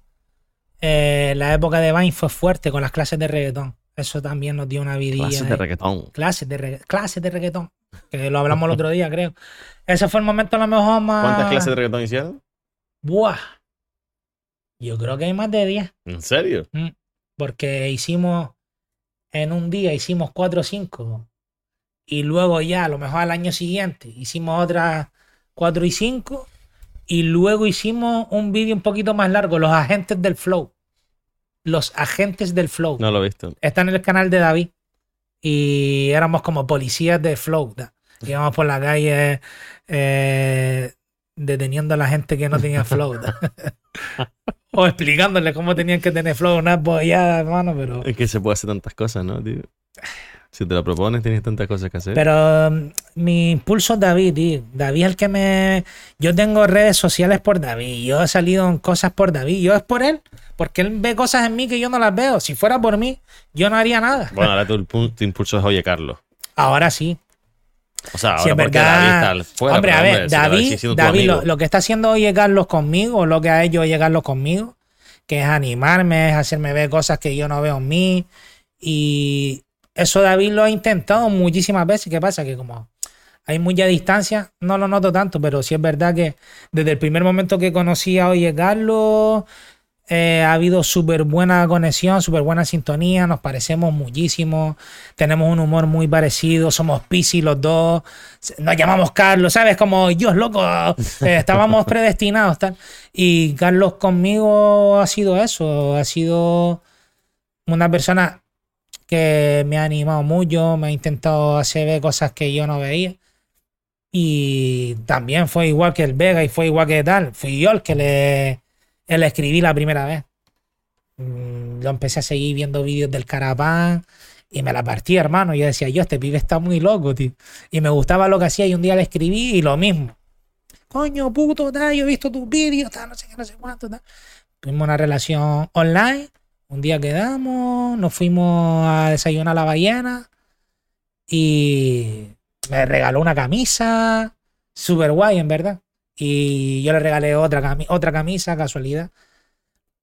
eh, la época de Vine fue fuerte con las clases de reggaetón. Eso también nos dio una vidilla. Clases de reggaetón. clases de clases de reggaetón. Que lo hablamos el otro día, creo. Ese fue el momento a lo mejor más. ¿Cuántas clases de reggaetón hicieron? Buah. Yo creo que hay más de 10. ¿En serio? Porque hicimos. En un día hicimos 4 o 5. Y luego ya, a lo mejor al año siguiente, hicimos otras 4 y 5. Y luego hicimos un vídeo un poquito más largo, Los Agentes del Flow. Los Agentes del Flow. No lo he visto. Está en el canal de David. Y éramos como policías de Flow. da. Íbamos por la calle eh, deteniendo a la gente que no tenía Flow. o explicándole cómo tenían que tener Flow. Una bollada, hermano, pero... Es que se puede hacer tantas cosas, ¿no, tío? Si te lo propones, tienes tantas cosas que hacer. Pero um, mi impulso es David, tío. David es el que me. Yo tengo redes sociales por David. Yo he salido en cosas por David. Yo es por él. Porque él ve cosas en mí que yo no las veo. Si fuera por mí, yo no haría nada. Bueno, ahora tu, tu impulso es Oye Carlos. Ahora sí. O sea, ahora es porque verdad. David está fuera. hombre, a ver, hombre, si David, David lo, que está haciendo Oye Carlos conmigo, o lo que ha hecho Oye Carlos conmigo, que es animarme, es hacerme ver cosas que yo no veo en mí. Y eso David lo ha intentado muchísimas veces. ¿Qué pasa? Que como hay mucha distancia, no lo noto tanto, pero sí es verdad que desde el primer momento que conocí a Oye Carlos, eh, ha habido súper buena conexión, súper buena sintonía, nos parecemos muchísimo, tenemos un humor muy parecido, somos Piscis los dos, nos llamamos Carlos, ¿sabes? Como Dios loco, eh, estábamos predestinados. Tal. Y Carlos conmigo ha sido eso, ha sido una persona que me ha animado mucho, me ha intentado hacer ver cosas que yo no veía. Y también fue igual que el Vega y fue igual que tal. Fui yo el que le, el escribí la primera vez. Mm, Lo empecé a seguir viendo vídeos del Carapán y me la partí, hermano. Yo decía, yo, este pibe está muy loco, tío. Y me gustaba lo que hacía y un día le escribí y lo mismo. Coño, puto, yo he visto tus vídeos, no sé qué, no sé cuánto, tal. Tuvimos una relación online. Un día quedamos, nos fuimos a desayunar a la ballena y me regaló una camisa, súper guay, en verdad. Y yo le regalé otra, otra camisa, casualidad.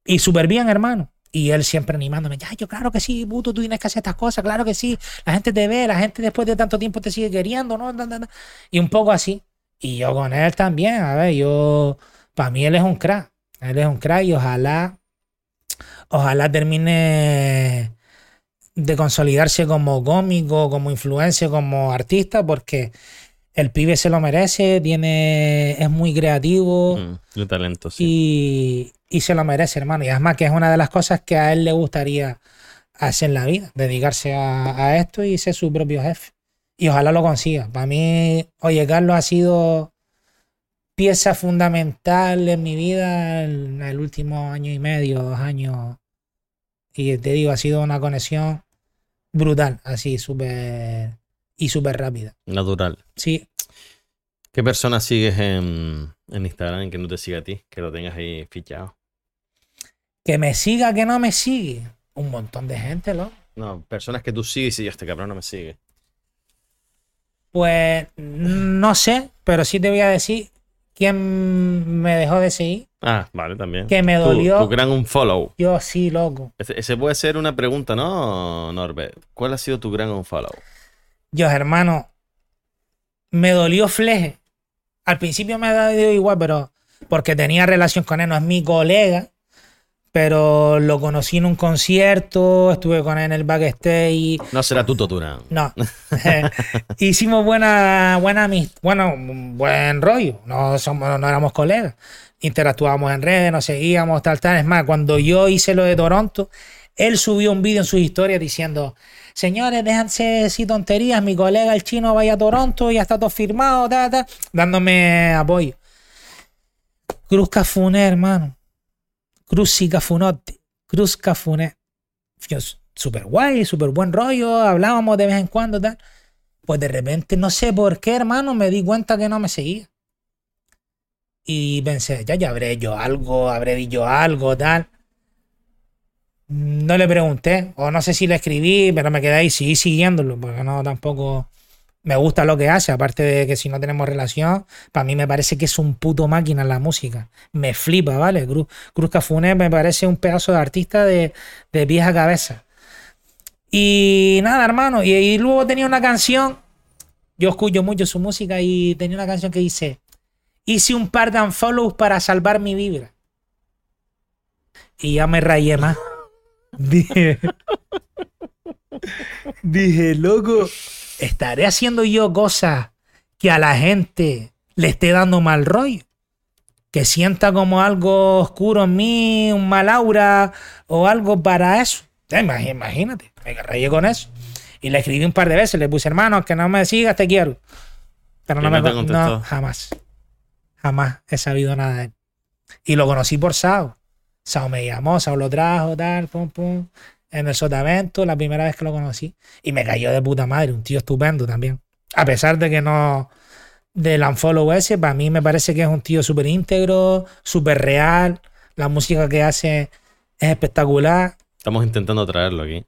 Y súper bien, hermano. Y él siempre animándome, ya, yo claro que sí, puto, tú tienes que hacer estas cosas, claro que sí. La gente te ve, la gente después de tanto tiempo te sigue queriendo, ¿no? Y un poco así. Y yo con él también, a ver, yo, para mí él es un crack. Él es un crack y ojalá, ojalá termine de consolidarse como cómico, como influencer, como artista, porque el pibe se lo merece, tiene, es muy creativo Mm, de talento, sí. y, y se lo merece, hermano. Y además que es una de las cosas que a él le gustaría hacer en la vida, dedicarse a, a esto y ser su propio jefe. Y ojalá lo consiga. Para mí, oye, Carlos ha sido pieza fundamental en mi vida en el último año y medio, dos años. Y te digo, ha sido una conexión brutal, así, súper y súper rápida. Natural. Sí, ¿Qué persona sigues en, en Instagram que no te siga a ti? Que lo tengas ahí fichado. que me siga, que no me sigue. Un montón de gente, ¿no? No, personas que tú sigues y este cabrón no me sigue. Pues no sé, pero sí te voy a decir quién me dejó de seguir. Ah, vale, también. Que me dolió. Tu, gran unfollow. Yo sí, loco. Ese, ese puede ser una pregunta, ¿no, Norbert? ¿Cuál ha sido tu gran unfollow? Yo, hermano, me dolió Fleje. Al principio me ha dado igual, pero porque tenía relación con él, no es mi colega, pero lo conocí en un concierto, estuve con él en el backstage. No será tu Toturán. No. Hicimos buena, buena amist- bueno, buen rollo. No, somos, no éramos colegas. Interactuábamos en redes, nos seguíamos, tal, tal. Es más, cuando yo hice lo de Toronto, él subió un vídeo en sus historias diciendo señores, déjense decir tonterías, mi colega el chino vaya a Toronto, ya está todo firmado, ta, ta", dándome apoyo. Cruz Cafuné, hermano. Cruz y Cafunote. Cruz Cafuné. Súper guay, súper buen rollo, hablábamos de vez en cuando, tal. Pues de repente, no sé por qué, hermano, me di cuenta que no me seguía. Y pensé, ya, ya habré yo algo, habré dicho algo, tal. No le pregunté, o no sé si le escribí, pero me quedé ahí, seguí siguiéndolo, porque no tampoco me gusta lo que hace, aparte de que si no tenemos relación, para mí me parece que es un puto máquina la música. Me flipa, ¿vale? Cruz, Cruz Cafuné me parece un pedazo de artista de, de a cabeza. Y nada, hermano, y, y luego tenía una canción, yo escucho mucho su música y tenía una canción que dice, hice un par de unfollows para salvar mi vibra. Y ya me rayé más. Dije, dije, loco, estaré haciendo yo cosas que a la gente le esté dando mal rollo. Que sienta como algo oscuro en mí, un mal aura o algo para eso. Imagínate, me rayé con eso. Y le escribí un par de veces, le puse, hermano, que no me sigas, te quiero. Pero ¿Y no me no, jamás. Jamás he sabido nada de él. Y lo conocí por Sao. Sao me llamó, Sao lo trajo, tal, pum, pum. En el sotavento, la primera vez que lo conocí. Y me cayó de puta madre, un tío estupendo también. A pesar de que no. Del unfollow ese, para mí me parece que es un tío súper íntegro, súper real. La música que hace es espectacular. Estamos intentando traerlo aquí.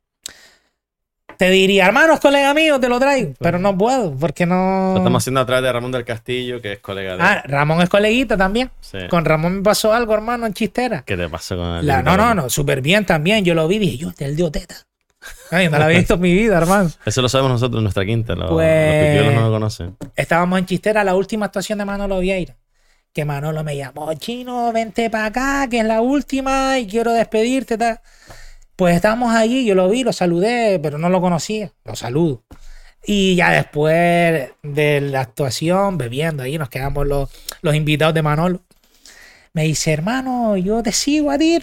Te diría, hermanos, colega mío, te lo traigo. Pero no puedo, porque no. Lo estamos haciendo a través de Ramón del Castillo, que es colega de. Ah, Ramón es coleguita también. Sí. Con Ramón me pasó algo, hermano, en chistera. ¿Qué te pasó con La- no, no, no, súper bien también. Yo lo vi y dije, yo, este es el dio teta. Ay, no lo había visto en mi vida, hermano. Eso lo sabemos nosotros en nuestra quinta. Los, Pues- los no lo conocen. Estábamos en Chistera, la última actuación de Manolo Vieira. Que Manolo me llamó, chino, vente para acá, que es la última y quiero despedirte. tal". Pues estábamos allí, yo lo vi, lo saludé, pero no lo conocía. Lo saludo. Y ya después de la actuación, bebiendo ahí, nos quedamos los, los invitados de Manolo. Me dice, hermano, yo te sigo a ti,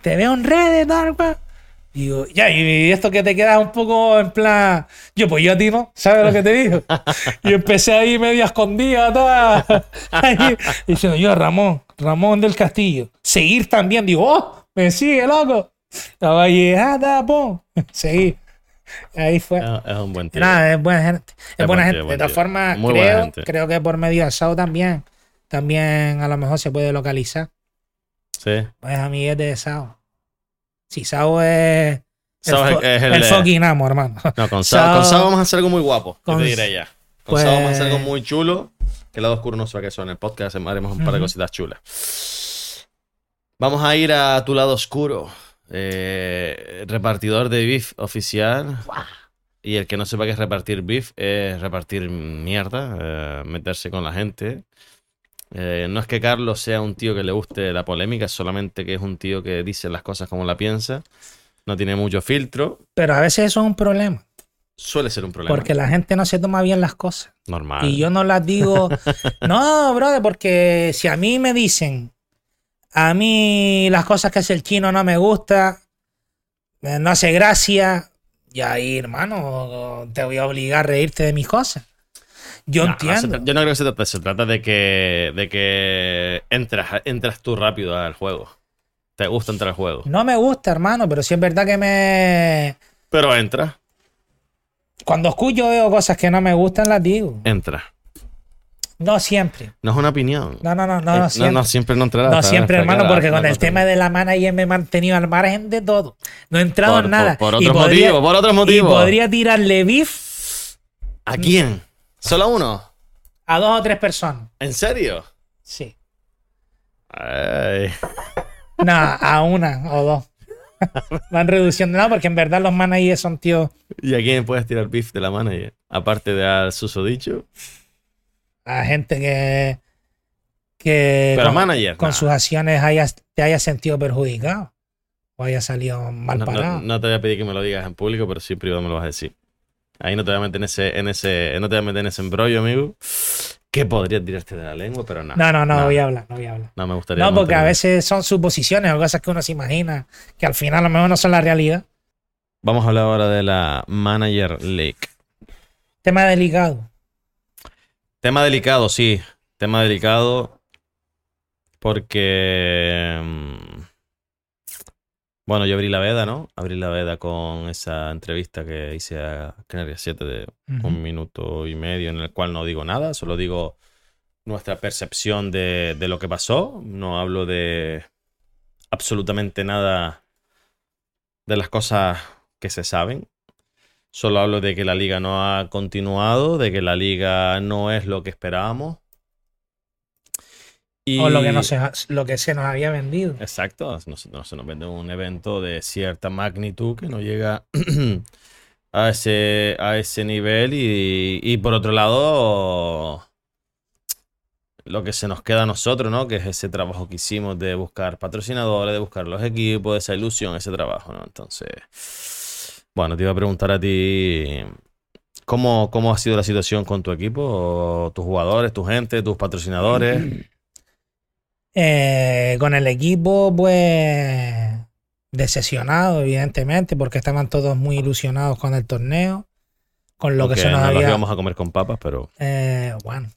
te veo en redes, tal, cual". Digo, ya, y esto que te queda un poco en plan. Yo, pues yo a ti no, ¿sabes lo que te digo? Y empecé ahí medio escondida, tal, ahí, diciendo, yo, Ramón, Ramón del Castillo. Seguir también, digo, oh, me sigue, loco. Estaba ahí, ah, pum, seguí. Ahí fue. Es, es un buen tío. Nada, es buena gente. Es, Es buena buen gente. tío, de todas formas, creo, creo que por medio de Sao también, también a lo mejor se puede localizar. Sí. Es amiguete de Sao. Si Sao es. Sao el, es- el el fucking amo, hermano. No, con Sao, Sao- con Sao vamos a hacer algo muy guapo. ¿Qué Con- te diré ya? Con pues- Sao vamos a hacer algo muy chulo. Que el lado oscuro no a que eso en el podcast. Haremos un par de cositas chulas. Vamos a ir a tu lado oscuro. Eh, repartidor de beef oficial. Y el que no sepa qué es repartir beef es repartir mierda, eh, meterse con la gente. Eh, no es que Carlos sea un tío que le guste la polémica, es solamente que es un tío que dice las cosas como la piensa. No tiene mucho filtro. Pero a veces eso es un problema. Suele ser un problema. Porque la gente no se toma bien las cosas. Normal. Y yo no las digo. no, brother, porque si a mí me dicen, a mí las cosas que hace el chino no me gusta, eh, no hace gracia, y ahí, hermano, te voy a obligar a reírte de mis cosas. Yo No, entiendo. yo no creo que se eso. Se trata de que, de que entras, entras tú rápido al juego. Te gusta entrar al juego. No me gusta, hermano, pero sí es verdad que me. Pero entra, Cuando escucho veo cosas que no me gustan, las digo. entra. No siempre. No es una opinión. No, no, no, Eh, no, no, siempre. no, siempre no entrará. No siempre, hermano, porque con el tema de la manager me he mantenido al margen de todo. No he entrado Por- en nada. por- por otros motivos, por otros Y motivos. podría tirarle beef ¿A quién? ¿Solo a uno? a dos o tres personas. ¿En serio? Sí. Ay. No, a una o dos. Van reduciendo, no, porque en verdad los managers son tíos ¿Y a quién puedes tirar beef de la manager? Aparte de al susodicho. A gente que. que Pero con, manager. con nah. sus acciones hayas, te haya sentido perjudicado. O haya salido mal No, no- parado. no te voy a pedir que me lo digas en público, pero sí en privado me lo vas a decir. Ahí no te voy a meter en ese, en ese, no te voy a meter en ese embrollo, amigo. Que podría tirarte de la lengua, pero nada. No, no, no, voy a hablar, no voy a hablar. No me gustaría. No, porque a veces son suposiciones o cosas que uno se imagina que al final a lo mejor no son la realidad. Vamos a hablar ahora de la Manager League. Tema delicado. Tema delicado, sí. Tema delicado. Porque. mm, Bueno, yo abrí la veda, ¿no? Abrí la veda con esa entrevista que hice a Canarias 7 de un minuto y medio, en el cual no digo nada, solo digo nuestra percepción de, de lo que pasó. No hablo de absolutamente nada de las cosas que se saben. Solo hablo de que la liga no ha continuado, de que la liga no es lo que esperábamos. Y... O lo que, no se, lo que se nos había vendido. Exacto, no se, no se nos vende un evento de cierta magnitud que no llega a ese, a ese nivel y, y por otro lado lo que se nos queda a nosotros, ¿no? Que es ese trabajo que hicimos de buscar patrocinadores, de buscar los equipos, esa ilusión, ese trabajo, ¿no? Entonces, bueno, te iba a preguntar a ti cómo, cómo ha sido la situación con tu equipo, tus jugadores, tu gente, tus patrocinadores. Eh, con el equipo, pues, decepcionado, evidentemente, porque estaban todos muy ilusionados con el torneo, con lo que Aunque se nos no había... íbamos a comer con papas, pero... Eh, bueno,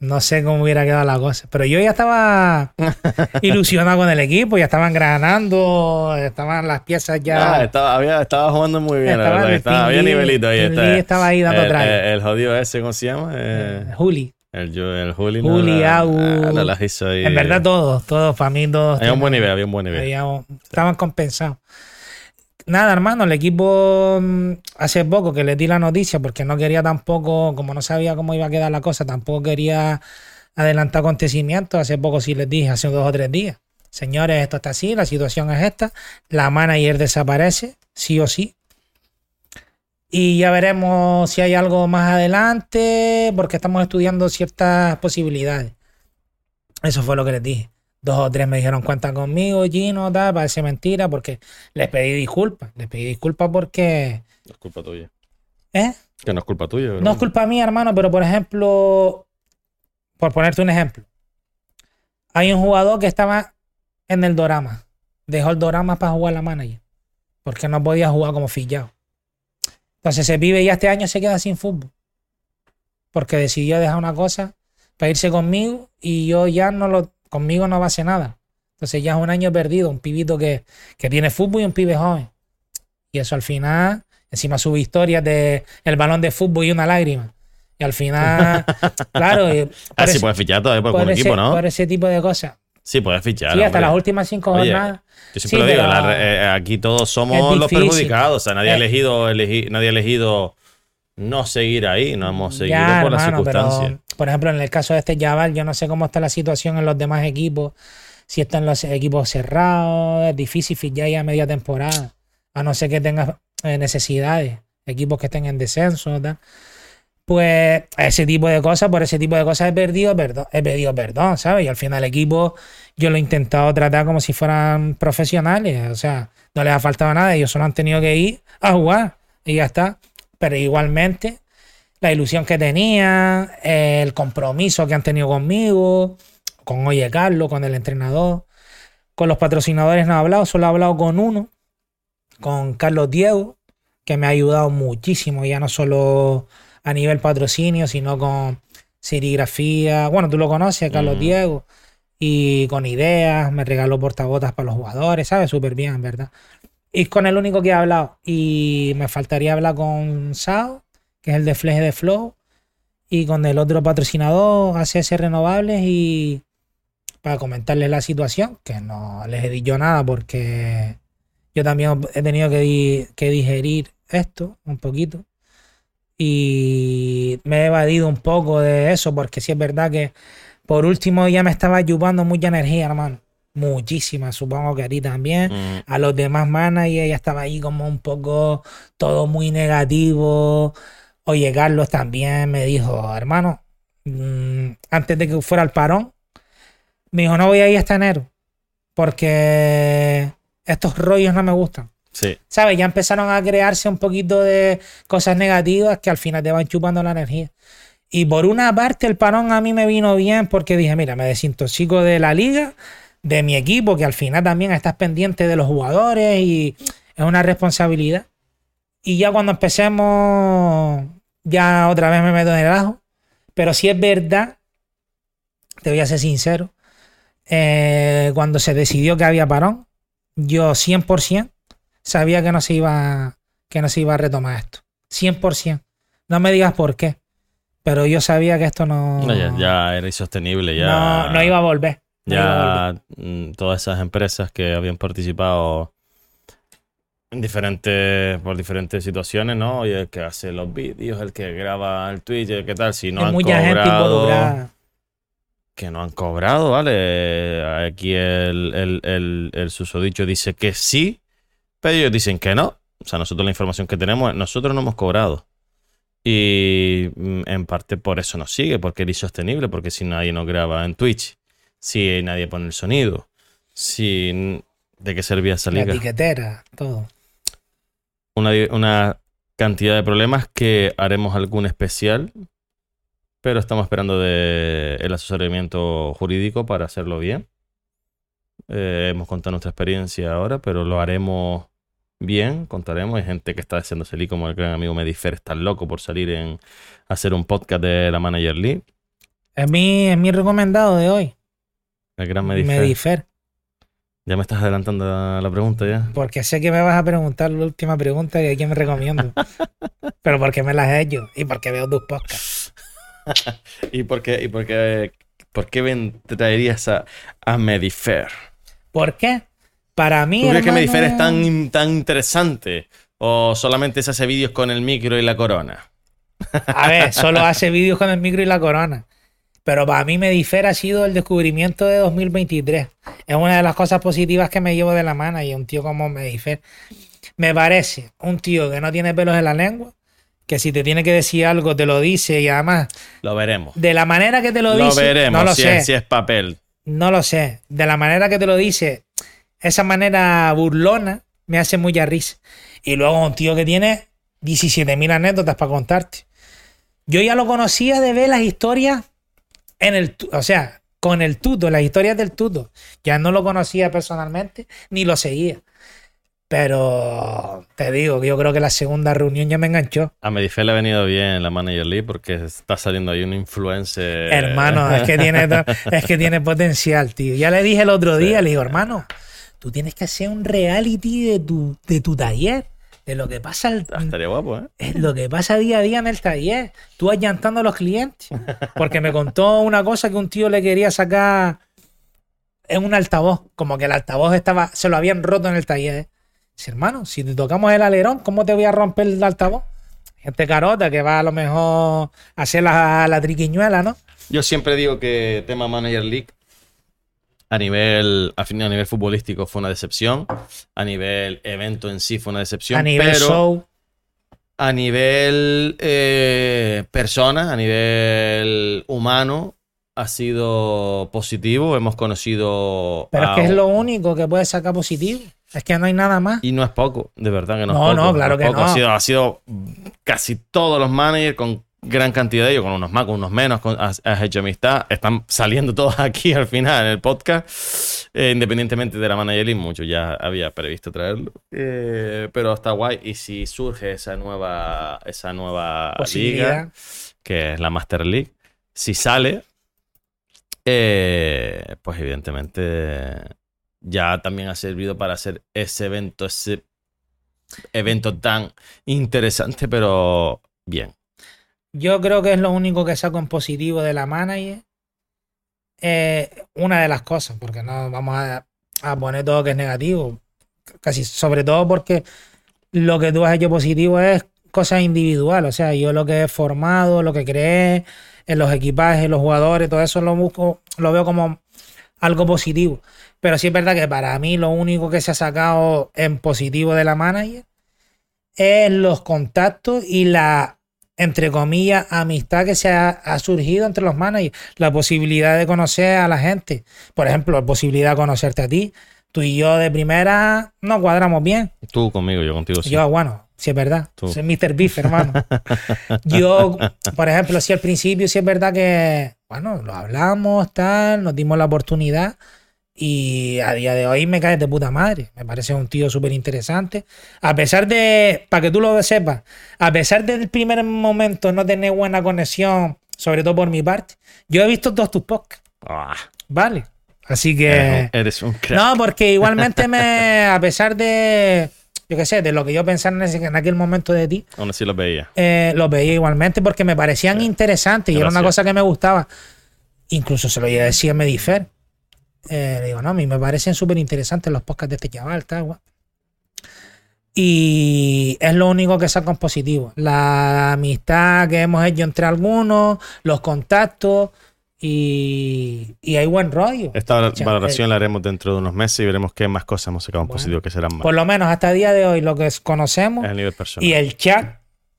no sé cómo hubiera quedado la cosa, pero yo ya estaba ilusionado con el equipo, ya estaban ganando, estaban las piezas ya... Ah, estaba, había- estaba jugando muy bien, la Estaba verdad. que el estaba- había nivelito ahí. Está. Estaba ahí dando el, traje. el- el jodido ese, ¿cómo se llama? Eh, Eh, Juli. el, el Juli. Juli, la- Agu. la- las hizo ahí. En verdad todos, todos, para mí todos. Había un buen nivel, había un buen nivel. había- estaban compensados. Nada, hermano, el equipo mm, hace poco que les di la noticia porque no quería tampoco, como no sabía cómo iba a quedar la cosa, tampoco quería adelantar acontecimientos. Hace poco sí les dije, hace dos o tres días. Señores, esto está así, la situación es esta. La manager desaparece, sí o sí. Y ya veremos si hay algo más adelante, porque estamos estudiando ciertas posibilidades. Eso fue lo que les dije. Dos o tres me dijeron, cuenta conmigo, Gino, tal, parece mentira, porque les pedí disculpas. Les pedí disculpas porque... No es culpa tuya. ¿Eh? Que no es culpa tuya. No es culpa mía, hermano, pero por ejemplo, por ponerte un ejemplo, hay un jugador que estaba en el Dorama. Dejó el Dorama para jugar la manager. Porque no podía jugar como fillado. Entonces ese pibe ya este año se queda sin fútbol. Porque decidió dejar una cosa para irse conmigo y yo ya no lo, conmigo no va a hacer nada. Entonces ya es un año perdido, un pibito que, que tiene fútbol y un pibe joven. Y eso al final, encima sube historias de el balón de fútbol y una lágrima. Y al final, claro, por, Ah, sí, ese, puedes fichar todavía por por ese- equipo, ¿no? por ese tipo de cosas. Sí, puedes fichar. sí, hasta las últimas cinco Oye, jornadas. Yo siempre Sí, lo digo, la re- eh, aquí todos somos los perjudicados. O sea, nadie ha Eh. elegido, elegi- nadie ha elegido no seguir ahí. No hemos seguido Ya, por las hermano, circunstancias. Por ejemplo, en el caso de este Jabal, yo no sé cómo está la situación en los demás equipos. Si están los equipos cerrados, es difícil fichar ya a media temporada. A no ser que tengas eh, necesidades, equipos que estén en descenso, tal. Pues ese tipo de cosas, por ese tipo de cosas he perdido perdón, he pedido perdón, ¿sabes? Y al final el equipo yo lo he intentado tratar como si fueran profesionales, o sea, no les ha faltado nada, ellos solo han tenido que ir a jugar y ya está. Pero igualmente, la ilusión que tenía, el compromiso que han tenido conmigo, con Oye Carlos, con el entrenador, con los patrocinadores no he hablado, solo he hablado con uno, con Carlos Diego, que me ha ayudado muchísimo, ya no solo a nivel patrocinio, sino con serigrafía. Bueno, tú lo conoces, Carlos Mm. Diego, y con ideas, me regaló portabotas para los jugadores, ¿sabes? Súper bien, en verdad. Y es con el único que he hablado. Y me faltaría hablar con Sao, que es el de Fleje de Flow, y con el otro patrocinador, ACS Renovables, y para comentarles la situación, que no les he dicho nada porque yo también he tenido que, di- que digerir esto un poquito. Y me he evadido un poco de eso, porque sí es verdad que por último ya me estaba chupando mucha energía, hermano. Muchísima, supongo que a ti también Mm. a los demás managers ya estaba ahí como un poco todo muy negativo. Oye, Carlos también me dijo, hermano, mm, antes de que fuera el parón, me dijo, no voy a ir hasta enero, porque estos rollos no me gustan. Sí. ¿Sabes? Ya empezaron a crearse un poquito de cosas negativas que al final te van chupando la energía. Y por una parte el parón a mí me vino bien porque dije, mira, me desintoxico de la liga, de mi equipo, que al final también estás pendiente de los jugadores y es una responsabilidad. Y ya cuando empecemos, ya otra vez me meto en el ajo. Pero si es verdad, te voy a ser sincero, eh, cuando se decidió que había parón, yo 100% sabía que no se iba, que no se iba a retomar esto. 100%. No me digas por qué. Pero yo sabía que esto no. No, ya, ya era insostenible, ya. no, no iba a volver. no iba a volver. Ya mm, todas esas empresas que habían participado en diferentes, por diferentes situaciones, ¿no? Y el que hace los vídeos, el que graba el Twitter, ¿qué tal? Si no han cobrado, que no han cobrado, ¿vale? Aquí el, el, el, el susodicho dice que sí, pero ellos dicen que no. O sea, nosotros la información que tenemos, nosotros no hemos cobrado. Y mm, en parte por eso nos sigue, porque es insostenible, porque si nadie nos graba en Twitch, si nadie pone el sonido, si... ¿De qué servía esa La etiquetera, todo. Una, una cantidad de problemas que haremos algún especial, pero estamos esperando de el asesoramiento jurídico para hacerlo bien. Eh, hemos contado nuestra experiencia ahora, pero lo haremos bien, contaremos. Hay gente que está deseando salir, como el gran amigo Medifer, está loco por salir en hacer un podcast de la Manager League. Es mi, es mi recomendado de hoy. El gran Medifer. Medifer. Ya me estás adelantando a la pregunta ya. Porque sé que me vas a preguntar la última pregunta que quién me recomiendo. Pero porque me las he hecho y porque veo tus podcasts. ¿Y por qué, y por qué, por qué traerías a, a Medifer? ¿Por qué? Para mí. ¿Tú crees que hermano, Medifer es tan, tan interesante? ¿O solamente se hace vídeos con el micro y la corona? A ver, solo hace vídeos con el micro y la corona. Pero para mí Medifer ha sido el descubrimiento de 2023. Es una de las cosas positivas que me llevo de la mano y un tío como Medifer. Me parece un tío que no tiene pelos en la lengua, que si te tiene que decir algo te lo dice y además Lo veremos. de la manera que te lo, Lo, dice, veremos no lo si, sé. Es, si es papel. No lo sé. De la manera que te lo dice, esa manera burlona me hace mucha risa. Y luego un tío que tiene 17.000 anécdotas para contarte. Yo ya lo conocía de ver las historias en el, o sea, con el tuto, las historias del tuto. Ya no lo conocía personalmente ni lo seguía. Pero te digo que yo creo que la segunda reunión ya me enganchó. A Medifer le ha venido bien la Manager League porque está saliendo ahí un influencer. Hermano, es que tiene es que tiene potencial, tío. Ya le dije el otro día, le digo, hermano, tú tienes que hacer un reality de tu, de tu taller, de lo que pasa al- Ah, Estaría guapo, ¿eh? es lo que pasa día a día en el taller. Tú allantando a los clientes. Porque me contó una cosa que un tío le quería sacar en un altavoz. Como que el altavoz estaba, se lo habían roto en el taller. Dice, hermano, si te tocamos el alerón, ¿cómo te voy a romper el altavoz? Gente carota que va a lo mejor a hacer la, la triquiñuela, ¿no? Yo siempre digo que tema Manager League a nivel, a fin- a nivel futbolístico fue una decepción. A nivel evento en sí fue una decepción. a nivel pero show. a nivel eh, persona, a nivel humano, ha sido positivo. Hemos conocido. Pero es que es lo único que puede sacar positivo. Es que no hay nada más. Y no es poco, de verdad que no, No, es poco. no, claro es que poco. no. Ha sido, ha sido casi todos los managers con gran cantidad de ellos, con unos más, con unos menos, con- has, has hecho amistad. Están saliendo todos aquí al final en el podcast, eh, independientemente de la manager mucho ya había previsto traerlo. Eh, pero está guay. Y si surge esa nueva, esa nueva liga, que es la Master League, si sale, eh, pues evidentemente ya también ha servido para hacer ese evento, ese evento tan interesante, pero bien. Yo creo que es lo único que saco en positivo de la manager. Eh, una de las cosas, porque no vamos a, poner todo que es negativo. Casi, sobre todo porque lo que tú has hecho positivo es cosas individuales. O sea, yo lo que he formado, lo que creé en los equipajes, los jugadores, todo eso lo busco, lo veo como algo positivo. Pero sí es verdad que para mí lo único que se ha sacado en positivo de la manager es los contactos y la, entre comillas, amistad que se ha, ha surgido entre los managers. La posibilidad de conocer a la gente. Por ejemplo, la posibilidad de conocerte a ti. Tú y yo de primera no cuadramos bien. Tú conmigo, yo contigo sí. Yo, bueno, si es verdad. Tú. Soy Mr. Beef, hermano. yo, por ejemplo, si al principio sí es verdad que, bueno, lo hablamos, tal, nos dimos la oportunidad Y a día de hoy me cae de puta madre. Me parece un tío súper interesante. A pesar de, para que tú lo sepas, a pesar del primer momento no tener buena conexión, sobre todo por mi parte, yo he visto todos tus podcasts. Ah, Vale. Así que. eres, un, crack. No, porque igualmente me. A pesar de. Yo qué sé, de lo que yo pensaba en, ese- en aquel momento de ti, Aún así los veía. eh, los veía igualmente porque me parecían interesantes y era una cosa que me gustaba. Incluso se lo iba a decir a Medifer. Eh, le digo, no, a mí me parecen súper interesantes los podcasts de este chaval, tal. Y es lo único que saco en positivo. La amistad que hemos hecho entre algunos, los contactos y, y hay buen rollo. Esta valoración eh, la haremos dentro de unos meses y veremos qué más cosas hemos sacado en Bueno. positivo que serán más. Por lo menos hasta el día de hoy lo que conocemos Es el nivel personal. y el chat,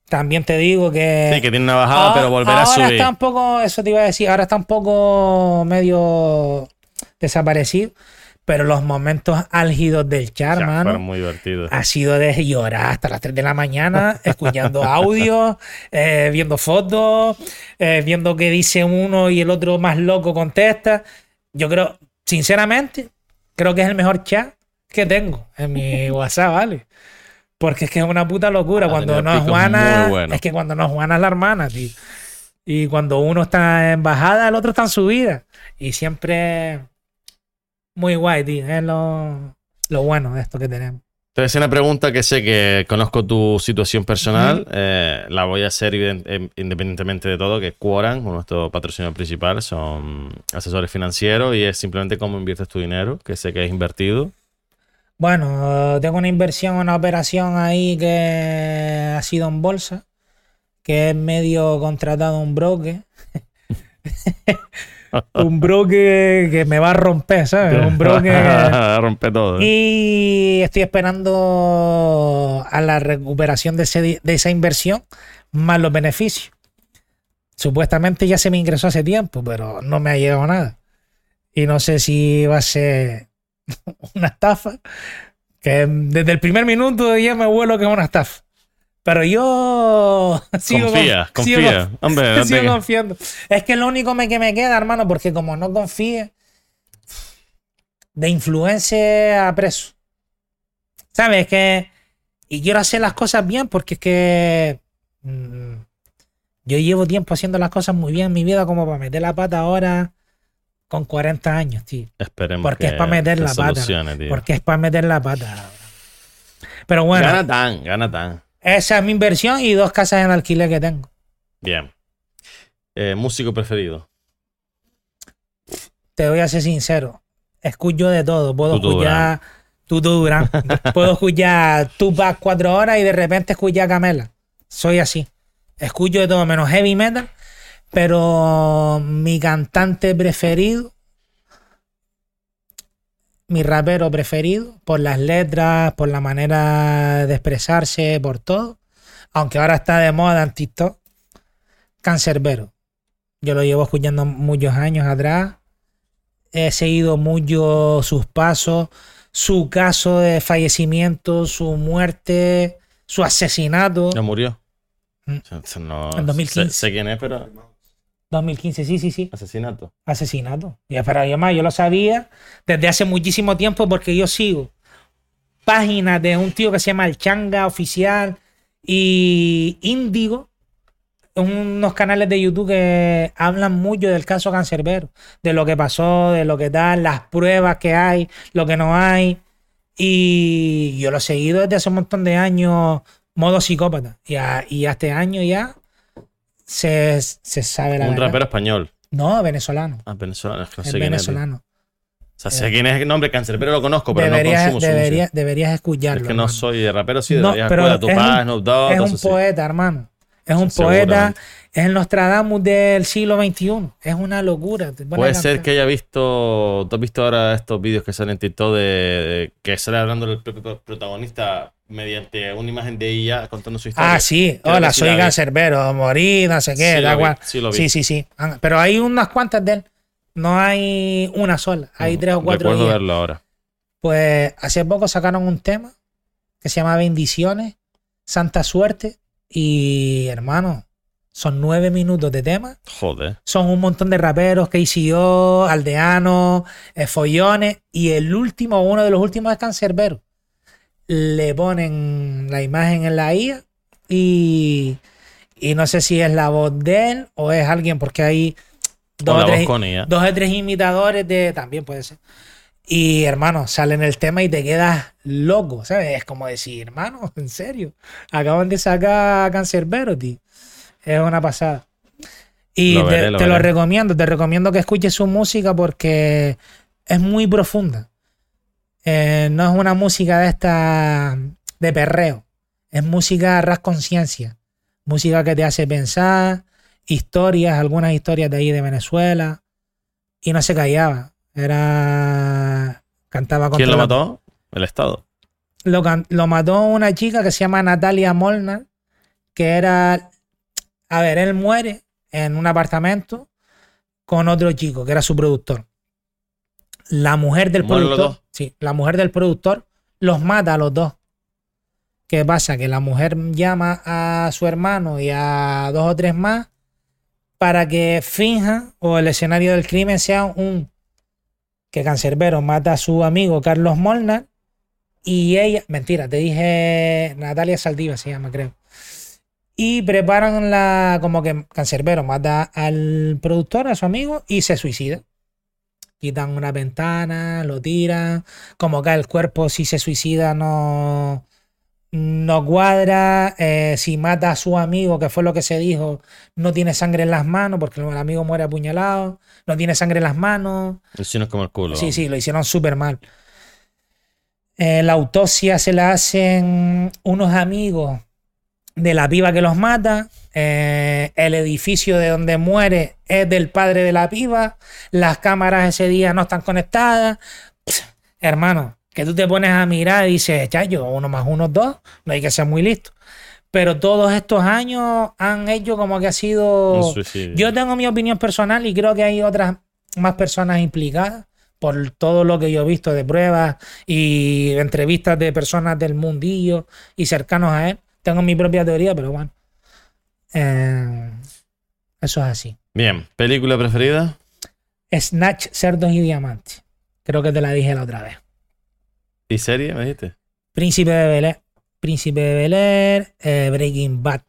también te digo que... Sí, que tiene una bajada, Ahora- pero volverá a ahora subir. está un poco, eso te iba a decir, ahora está un poco medio desaparecido, pero los momentos álgidos del chat, O sea, hermano, fueron muy divertidos. ha sido de llorar hasta las 3 de la mañana, escuchando audio, eh, viendo fotos, eh, viendo qué dice uno y el otro más loco contesta. Yo creo, sinceramente, creo que es el mejor chat que tengo en mi WhatsApp, ¿vale? Porque es que es una puta locura. Cuando no es Juana, es que cuando no es Juana es la hermana, tío. Y cuando uno está en bajada, el otro está en subida. Y siempre muy guay, tío. Es lo, lo bueno de esto que tenemos. Te voy una pregunta que sé que conozco tu situación personal. eh, la voy a hacer eh, independientemente de todo, que Quoran, nuestro patrocinador principal, son asesores financieros y es simplemente cómo inviertes tu dinero, que sé que es invertido. Bueno, tengo una inversión, una operación ahí que ha sido en bolsa, que es medio contratado un broker. un broker que me va a romper, ¿sabes? Un broker. Rompe todo. ¿eh? Y estoy esperando a la recuperación de, ese de esa inversión más los beneficios. Supuestamente ya se me ingresó hace tiempo, pero no me ha llegado nada. Y no sé si va a ser una estafa, que desde el primer minuto ya me vuelo que es una estafa. Pero yo sigo, confía, con- sigo confía. Hombre, sigo te- confiando. Es que lo único que me queda, hermano, porque como no confíe, de influencia a preso. ¿Sabes? Que. Y quiero hacer las cosas bien porque es que. mm, yo llevo tiempo haciendo las cosas muy bien en mi vida como para meter la pata ahora con 40 años, tío. Esperemos Porque que es para meter la pata. tío. Porque es para meter la pata. Pero bueno, Gana tan, gana tan. Esa es mi inversión y dos casas en alquiler que tengo. Bien. Eh, músico preferido. Te voy a ser sincero. Escucho de todo. Puedo escuchar Tutu Durán. Puedo escuchar Tupac cuatro horas y de repente escuchar Camela. Soy así. Escucho de todo menos heavy metal. Pero mi cantante preferido, mi rapero preferido, por las letras, por la manera de expresarse, por todo. Aunque ahora está de moda en TikTok. Cancerbero. Yo lo llevo escuchando muchos años atrás he seguido mucho sus pasos, su caso de fallecimiento, su muerte, su asesinato. Ya murió. Mm. No- En 2015. Sé, sé quién es, pero 2015, sí, sí, sí. asesinato. Asesinato. Y pero además yo lo sabía desde hace muchísimo tiempo porque yo sigo páginas de un tío que se llama El Changa Oficial y Índigo, unos canales de YouTube que hablan mucho del caso Cancerbero, de lo que pasó, de lo que tal, las pruebas que hay, lo que no hay. Y yo lo he seguido desde hace un montón de años, modo psicópata. Y, a- y a este año ya se, se sabe la Un verdad. rapero español. No, venezolano. Ah, venezolano. no sé es, venezolano. O sea, sé quién es el nombre cáncer, pero lo conozco, pero deberías, no consumo su deberías, música. deberías escucharlo. Es que no hermano. soy de rapero, sí, No, pero escuela, es Tupac, un- Dogg, Es un eso sí. poeta, hermano. Es un poeta. Es el Nostradamus del siglo XXI. Es una locura. Puede ser que haya visto. ¿Tú has visto ahora estos vídeos que salen en TikTok de, de- que sale hablando el propio protagonista mediante una imagen de ella contando su historia? Ah, sí. Hola, sí soy cancerbero. Morí, no sé qué. Sí, da igual. sí lo vi. sí, sí, sí. Ah, Pero hay unas cuantas de él. No hay una sola. Hay Mm, tres o cuatro. Recuerdo días. verlo ahora. Pues hace poco sacaron un tema que se llama Bendiciones, Santa Suerte. Y hermano, Son nueve minutos de tema. Joder. Son un montón de raperos, KCO, aldeanos, eh, follones. Y el último, uno de los últimos es Cancerbero. Le ponen la imagen en la IA y, y no sé si es la voz de él o es alguien, porque hay dos, o tres, con ella. dos o tres imitadores de. También puede ser. Y hermano, sale en el tema y te quedas loco, ¿sabes? Es como decir, hermano, en serio. Acaban de sacar tío. Es una pasada. Y Lo te, lo te lo recomiendo, te recomiendo que escuches su música porque es muy profunda. Eh, no es una música de esta de perreo. Es música ras conciencia. Música que te hace pensar, historias, algunas historias de ahí de Venezuela. Y no se callaba. Era. Cantaba contra ¿Quién lo mató? El Estado. lo, lo mató una chica que se llama Natalia Molnar, que era, a ver, él muere en un apartamento con otro chico, que era su productor. La mujer del ¿Mueren los productor, sí, la mujer del productor los mata a los dos. ¿Qué pasa? Que la mujer llama a su hermano y a dos o tres más para que finja o el escenario del crimen sea un que Cancerbero mata a su amigo Carlos Molnar y ella, mentira, te dije Natalia Saldiva se llama, creo. Y preparan la, como que Cancerbero mata al productor, a su amigo, y se suicida. Quitan una ventana, lo tiran, como que el cuerpo si se suicida no, no cuadra, eh, si mata a su amigo, que fue lo que se dijo, no tiene sangre en las manos, porque el amigo muere apuñalado, no tiene sangre en las manos, no es como el culo. Sí, sí, lo hicieron súper mal. Eh, la autopsia se la hacen unos amigos de la piba que los mata. Eh, el edificio de donde muere es del padre de la piba. Las cámaras ese día no están conectadas. Pff, hermano, que tú te pones a mirar y dices, chayo, uno más uno es dos. No hay que ser muy listo. Pero todos estos años han hecho como que ha sido. Yo tengo mi opinión personal y creo que hay otras más personas implicadas por todo lo que yo he visto de pruebas y entrevistas de personas del mundillo y cercanos a él. Tengo mi propia teoría, pero bueno. Eh, eso es así. Bien, ¿película preferida? Snatch, cerdos y diamantes. Creo que te la dije la otra vez. ¿Y serie, me dijiste? Príncipe de Bel Air. Príncipe de Bel Air. eh, Breaking Bad.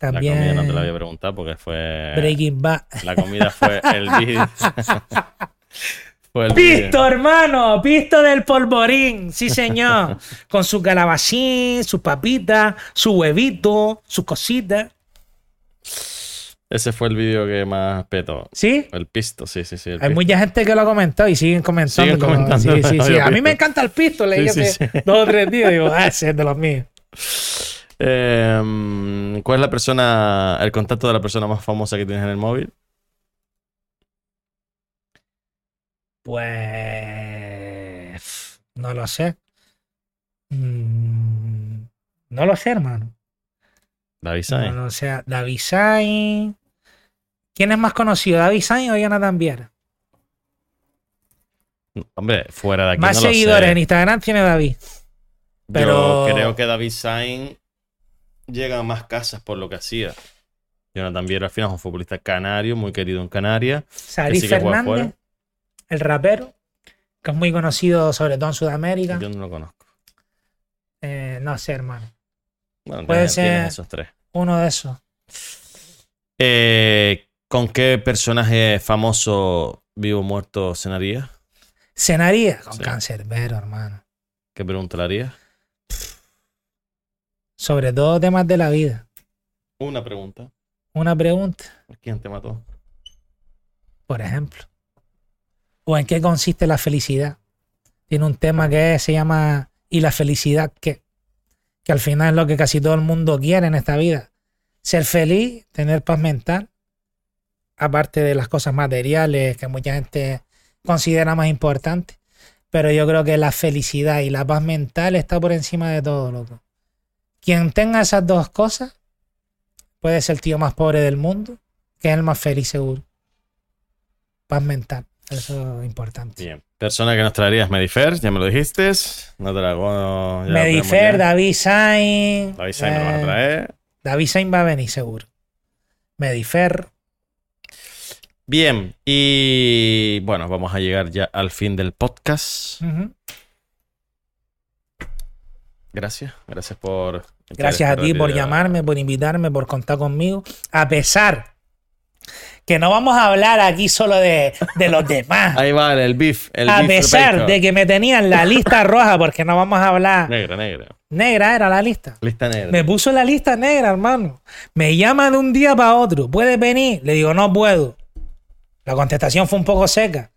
La También. comida no te la voy a preguntar porque fue. Breaking Bad. La comida fue el vídeo. fue el vídeo. Pisto, hermano, pisto del polvorín, sí señor. Con su calabacín, su papita, su huevito, sus cositas. Ese fue el vídeo que más petó. ¿Sí? El pisto, sí, sí, sí. Hay pisto. mucha gente que lo ha comentado y siguen comentando. Siguen comentando Sí, sí, sí. A mí me encanta el pisto, leí Sí, sí, hace sí. dos o tres días. Digo, ah, ese es de los míos. Eh, ¿Cuál es la persona, el contacto de la persona más famosa que tienes en el móvil? Pues. No lo sé. Mm, No lo sé, hermano. David Sainz. lo sé. David Sainz. ¿Quién es más conocido, David Sainz o Jonathan Viera? Hombre, fuera de aquí Más no lo seguidores sé. en Instagram tiene David. pero- Yo creo que David Sainz llega a más casas por lo que hacía. Jonathan Viera al final es un futbolista canario, muy querido en Canarias. Sarif sí Fernández, el rapero, que es muy conocido sobre todo en Sudamérica. Yo no lo conozco. Eh, no sé, hermano. Bueno, Puede ser- esos tres. Uno de esos. Eh, ¿Con qué personaje famoso vivo o muerto cenaría? Cenaría con Sí. Cancerbero, hermano. ¿Qué pregunta le harías? Sobre todo temas de la vida. Una pregunta. Una pregunta, ¿Quién te mató? por ejemplo. ¿O en qué consiste la felicidad? Tiene un tema que se llama ¿Y la felicidad qué? Que al final es lo que casi todo el mundo quiere en esta vida. Ser feliz, tener paz mental. Aparte de las cosas materiales que mucha gente considera más importantes. Pero yo creo que la felicidad y la paz mental está por encima de todo, loco. Quien tenga esas dos cosas puede ser el tío más pobre del mundo, que es el más feliz seguro. Paz mental, eso es importante. Bien. Persona que nos traerías Medifer, ya me lo dijiste. No la Medifer. David Sainz. David Sainz me lo vas a eh, traer. David Sainz va a venir seguro. Medifer. Bien, y bueno, vamos a llegar ya al fin del podcast. Gracias, gracias por... Gracias a ti por llamarme, por invitarme, por contar conmigo. A pesar que no vamos a hablar aquí solo de, de los demás. Ahí va el beef. El a beef pesar de que me tenían la lista roja, porque no vamos a hablar. Negra, negra. Negra era la lista. Lista negra. Me puso la lista negra, hermano. Me llama de un día para otro. ¿Puedes venir? Le digo, no puedo. La contestación fue un poco seca.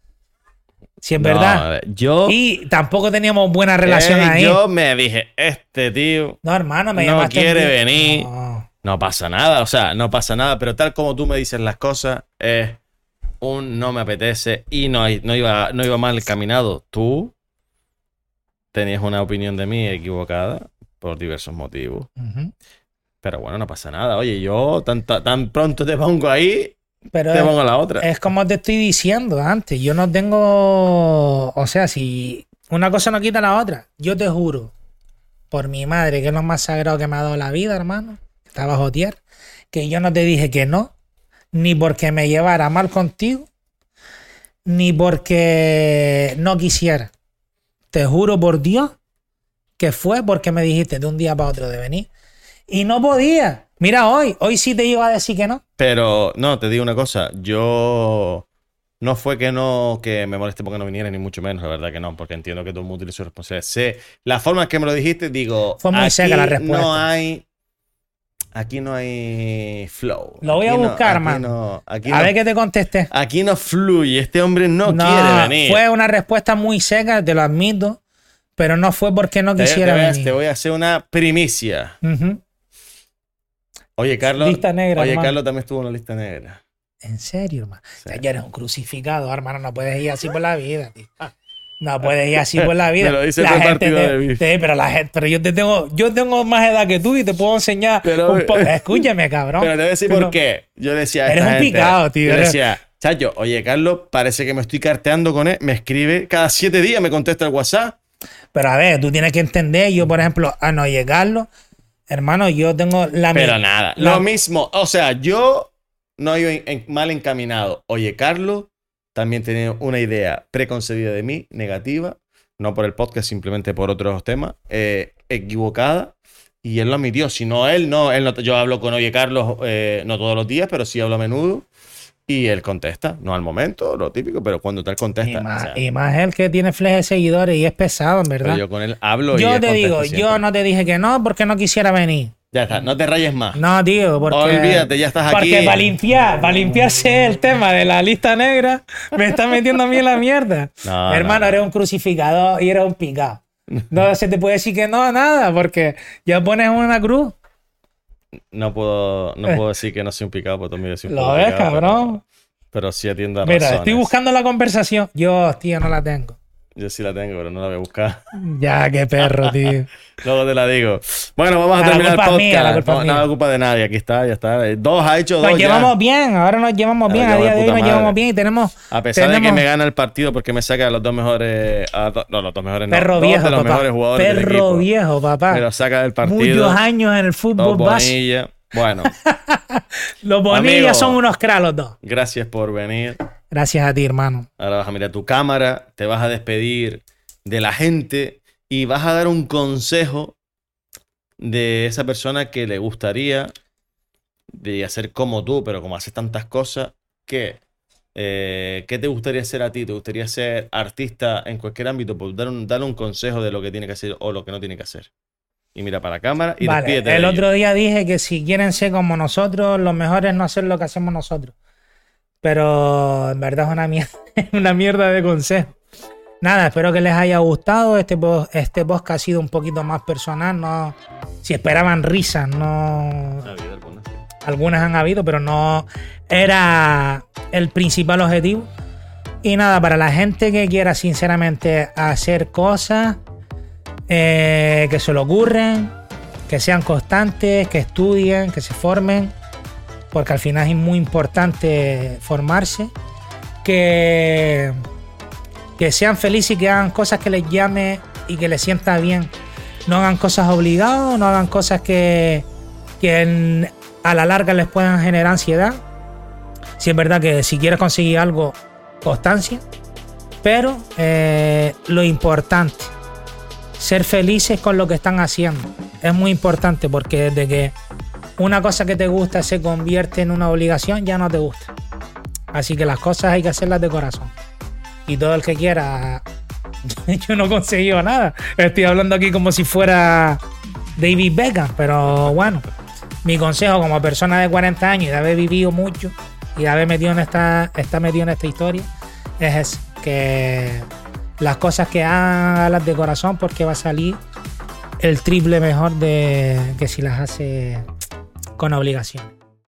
Si es No, verdad. ver, yo... Y tampoco teníamos buena relación eh, ahí. Yo me dije, este tío No, hermano, me no llamaste. un quiere venir. No. No pasa nada, o sea, no pasa nada, pero tal como tú me dices las cosas, es un no me apetece y no, no, iba, no iba mal encaminado. Tú tenías una opinión de mí equivocada por diversos motivos, pero bueno, no pasa nada. Oye, yo tan, tan- tan pronto te pongo ahí, Pero te es, pongo la otra. es como te estoy diciendo antes. Yo no tengo. O sea, si una cosa no quita la otra. Yo te juro, por mi madre, que es lo más sagrado que me ha dado la vida, hermano, bajo tierra, que yo no te dije que no, ni porque me llevara mal contigo, ni porque no quisiera. Te juro por Dios que fue porque me dijiste de un día para otro de venir. Y no podía. Mira, hoy, hoy sí te iba a decir que no. Pero no, te digo una cosa, yo no fue que no que me moleste porque no viniera ni mucho menos, la verdad que no, porque entiendo que todo el mundo tiene su responsabilidad. Sé la forma en que me lo dijiste, digo, Fue muy aquí seca la respuesta. no hay aquí no hay flow. Lo voy a Aquí no- buscar, aquí mano. no- aquí, A no, ver qué te contesté. aquí no fluye, este hombre no, quiere venir. Fue una respuesta muy seca, te lo admito, pero no fue porque no te, te quisiera voy venir. te voy a hacer una primicia. Oye, Carlos. Lista negra, Oye, hermano. Carlos también estuvo en la lista negra. En serio, hermano. Sí. O sea, ya eres un crucificado, hermano. No puedes ir así por la vida, tío. No puedes ir así por la vida. Me lo dice la gente te- de Biff. te- pero la gente, pero yo te tengo, yo tengo más edad que tú y te puedo enseñar Pero- un poco. Escúchame, cabrón. Pero te voy a decir por qué. Yo decía. a Eres esta un gente, picado, tío, Yo eres- decía, Chacho, oye, Carlos, parece que me estoy carteando con él. Me escribe cada siete días, me contesta el WhatsApp. Pero a ver, tú tienes que entender, yo, por ejemplo, a no llegarlo, hermano, yo tengo la Pero mi- nada, la- lo mismo. O sea, yo no iba en- en- mal encaminado. Oye, Carlos también tenía una idea preconcebida de mí, negativa, no por el podcast, simplemente por otros temas, eh, equivocada. Y él lo admitió. Si no él, no, él no. Yo hablo con Oye Carlos, eh, no todos los días, pero sí hablo a menudo. Y él contesta, no al momento, lo típico, pero cuando tal Y contesta. más, o sea, y más él que tiene flejes de seguidores y es pesado, en pero verdad. yo con él hablo y Yo te digo, siempre. yo no te dije que no porque no quisiera venir. Ya está, no te rayes más. No, tío, porque. Olvídate, ya estás aquí. Porque para limpiar, para limpiarse el tema de la lista negra, me está metiendo a mí en la mierda. No, Hermano, no, no. eres un crucificador y eres un picado. No se te puede decir que no a nada, porque ya pones una cruz. No puedo, no puedo decir que no soy un picado, porque tú me decís un Lo ves, cabrón. Pero, pero sí atiendo a Mira, razones. estoy buscando la conversación. Yo, tío, no la tengo. Yo sí la tengo, pero no la voy a buscar. Ya, qué perro, tío. Luego te la digo. Bueno, vamos a terminar el podcast. mía, la culpa no, no, la culpa de nadie. Aquí está, ya está. Eh, Dos ha hecho Nos dos ya. llevamos bien, ahora nos llevamos Nos bien. A día de hoy nos madre. llevamos bien y tenemos. A pesar de que me gana el partido porque me saca a los dos mejores. a do- no, los dos mejores no. Perro dos viejo, de los papá. mejores jugadores del Perro viejo, papá. Me lo saca del partido. Muchos años en el fútbol base. Bonilla. Bueno, Los Bonillas Amigo. son unos cras los dos. gracias por venir. Gracias a ti, hermano. Ahora vas a mirar tu cámara, te vas a despedir de la gente y vas a dar un consejo de esa persona que le gustaría de hacer como tú, pero como haces tantas cosas, que eh, ¿qué te gustaría hacer a ti? ¿Te gustaría ser artista en cualquier ámbito? Pues dar un, dar un consejo de lo que tiene que hacer o lo que no tiene que hacer. Y mira para la cámara y Vale, despídete de el ellos. otro día dije que si quieren ser como nosotros, lo mejor es no hacer lo que hacemos nosotros. Pero en verdad es una mierda, una mierda de consejo. Nada, espero que les haya gustado. Este, este podcast ha sido un poquito más personal. No, si esperaban risas, no. Algunas han habido, pero no era el principal objetivo. Y nada, para la gente que quiera sinceramente hacer cosas, eh, que se lo ocurren, que sean constantes, que estudien, que se formen, porque al final es muy importante formarse, que, que sean felices y que hagan cosas que les llame y que les sienta bien. No hagan cosas obligados, no hagan cosas que, que a la larga les puedan generar ansiedad. Si es verdad que si quieres conseguir algo, constancia. Pero eh, lo importante, ser felices con lo que están haciendo. Es muy importante porque desde que una cosa que te gusta se convierte en una obligación, ya no te gusta. Así que las cosas hay que hacerlas de corazón. Y todo el que quiera. Yo no he conseguido nada. Estoy hablando aquí como si fuera David Beckham, pero bueno. Mi consejo como persona de 40 años y de haber vivido mucho y de haber metido en esta, está metido en esta historia es que las cosas que hagas de corazón porque va a salir el triple mejor de que si las hace con obligación.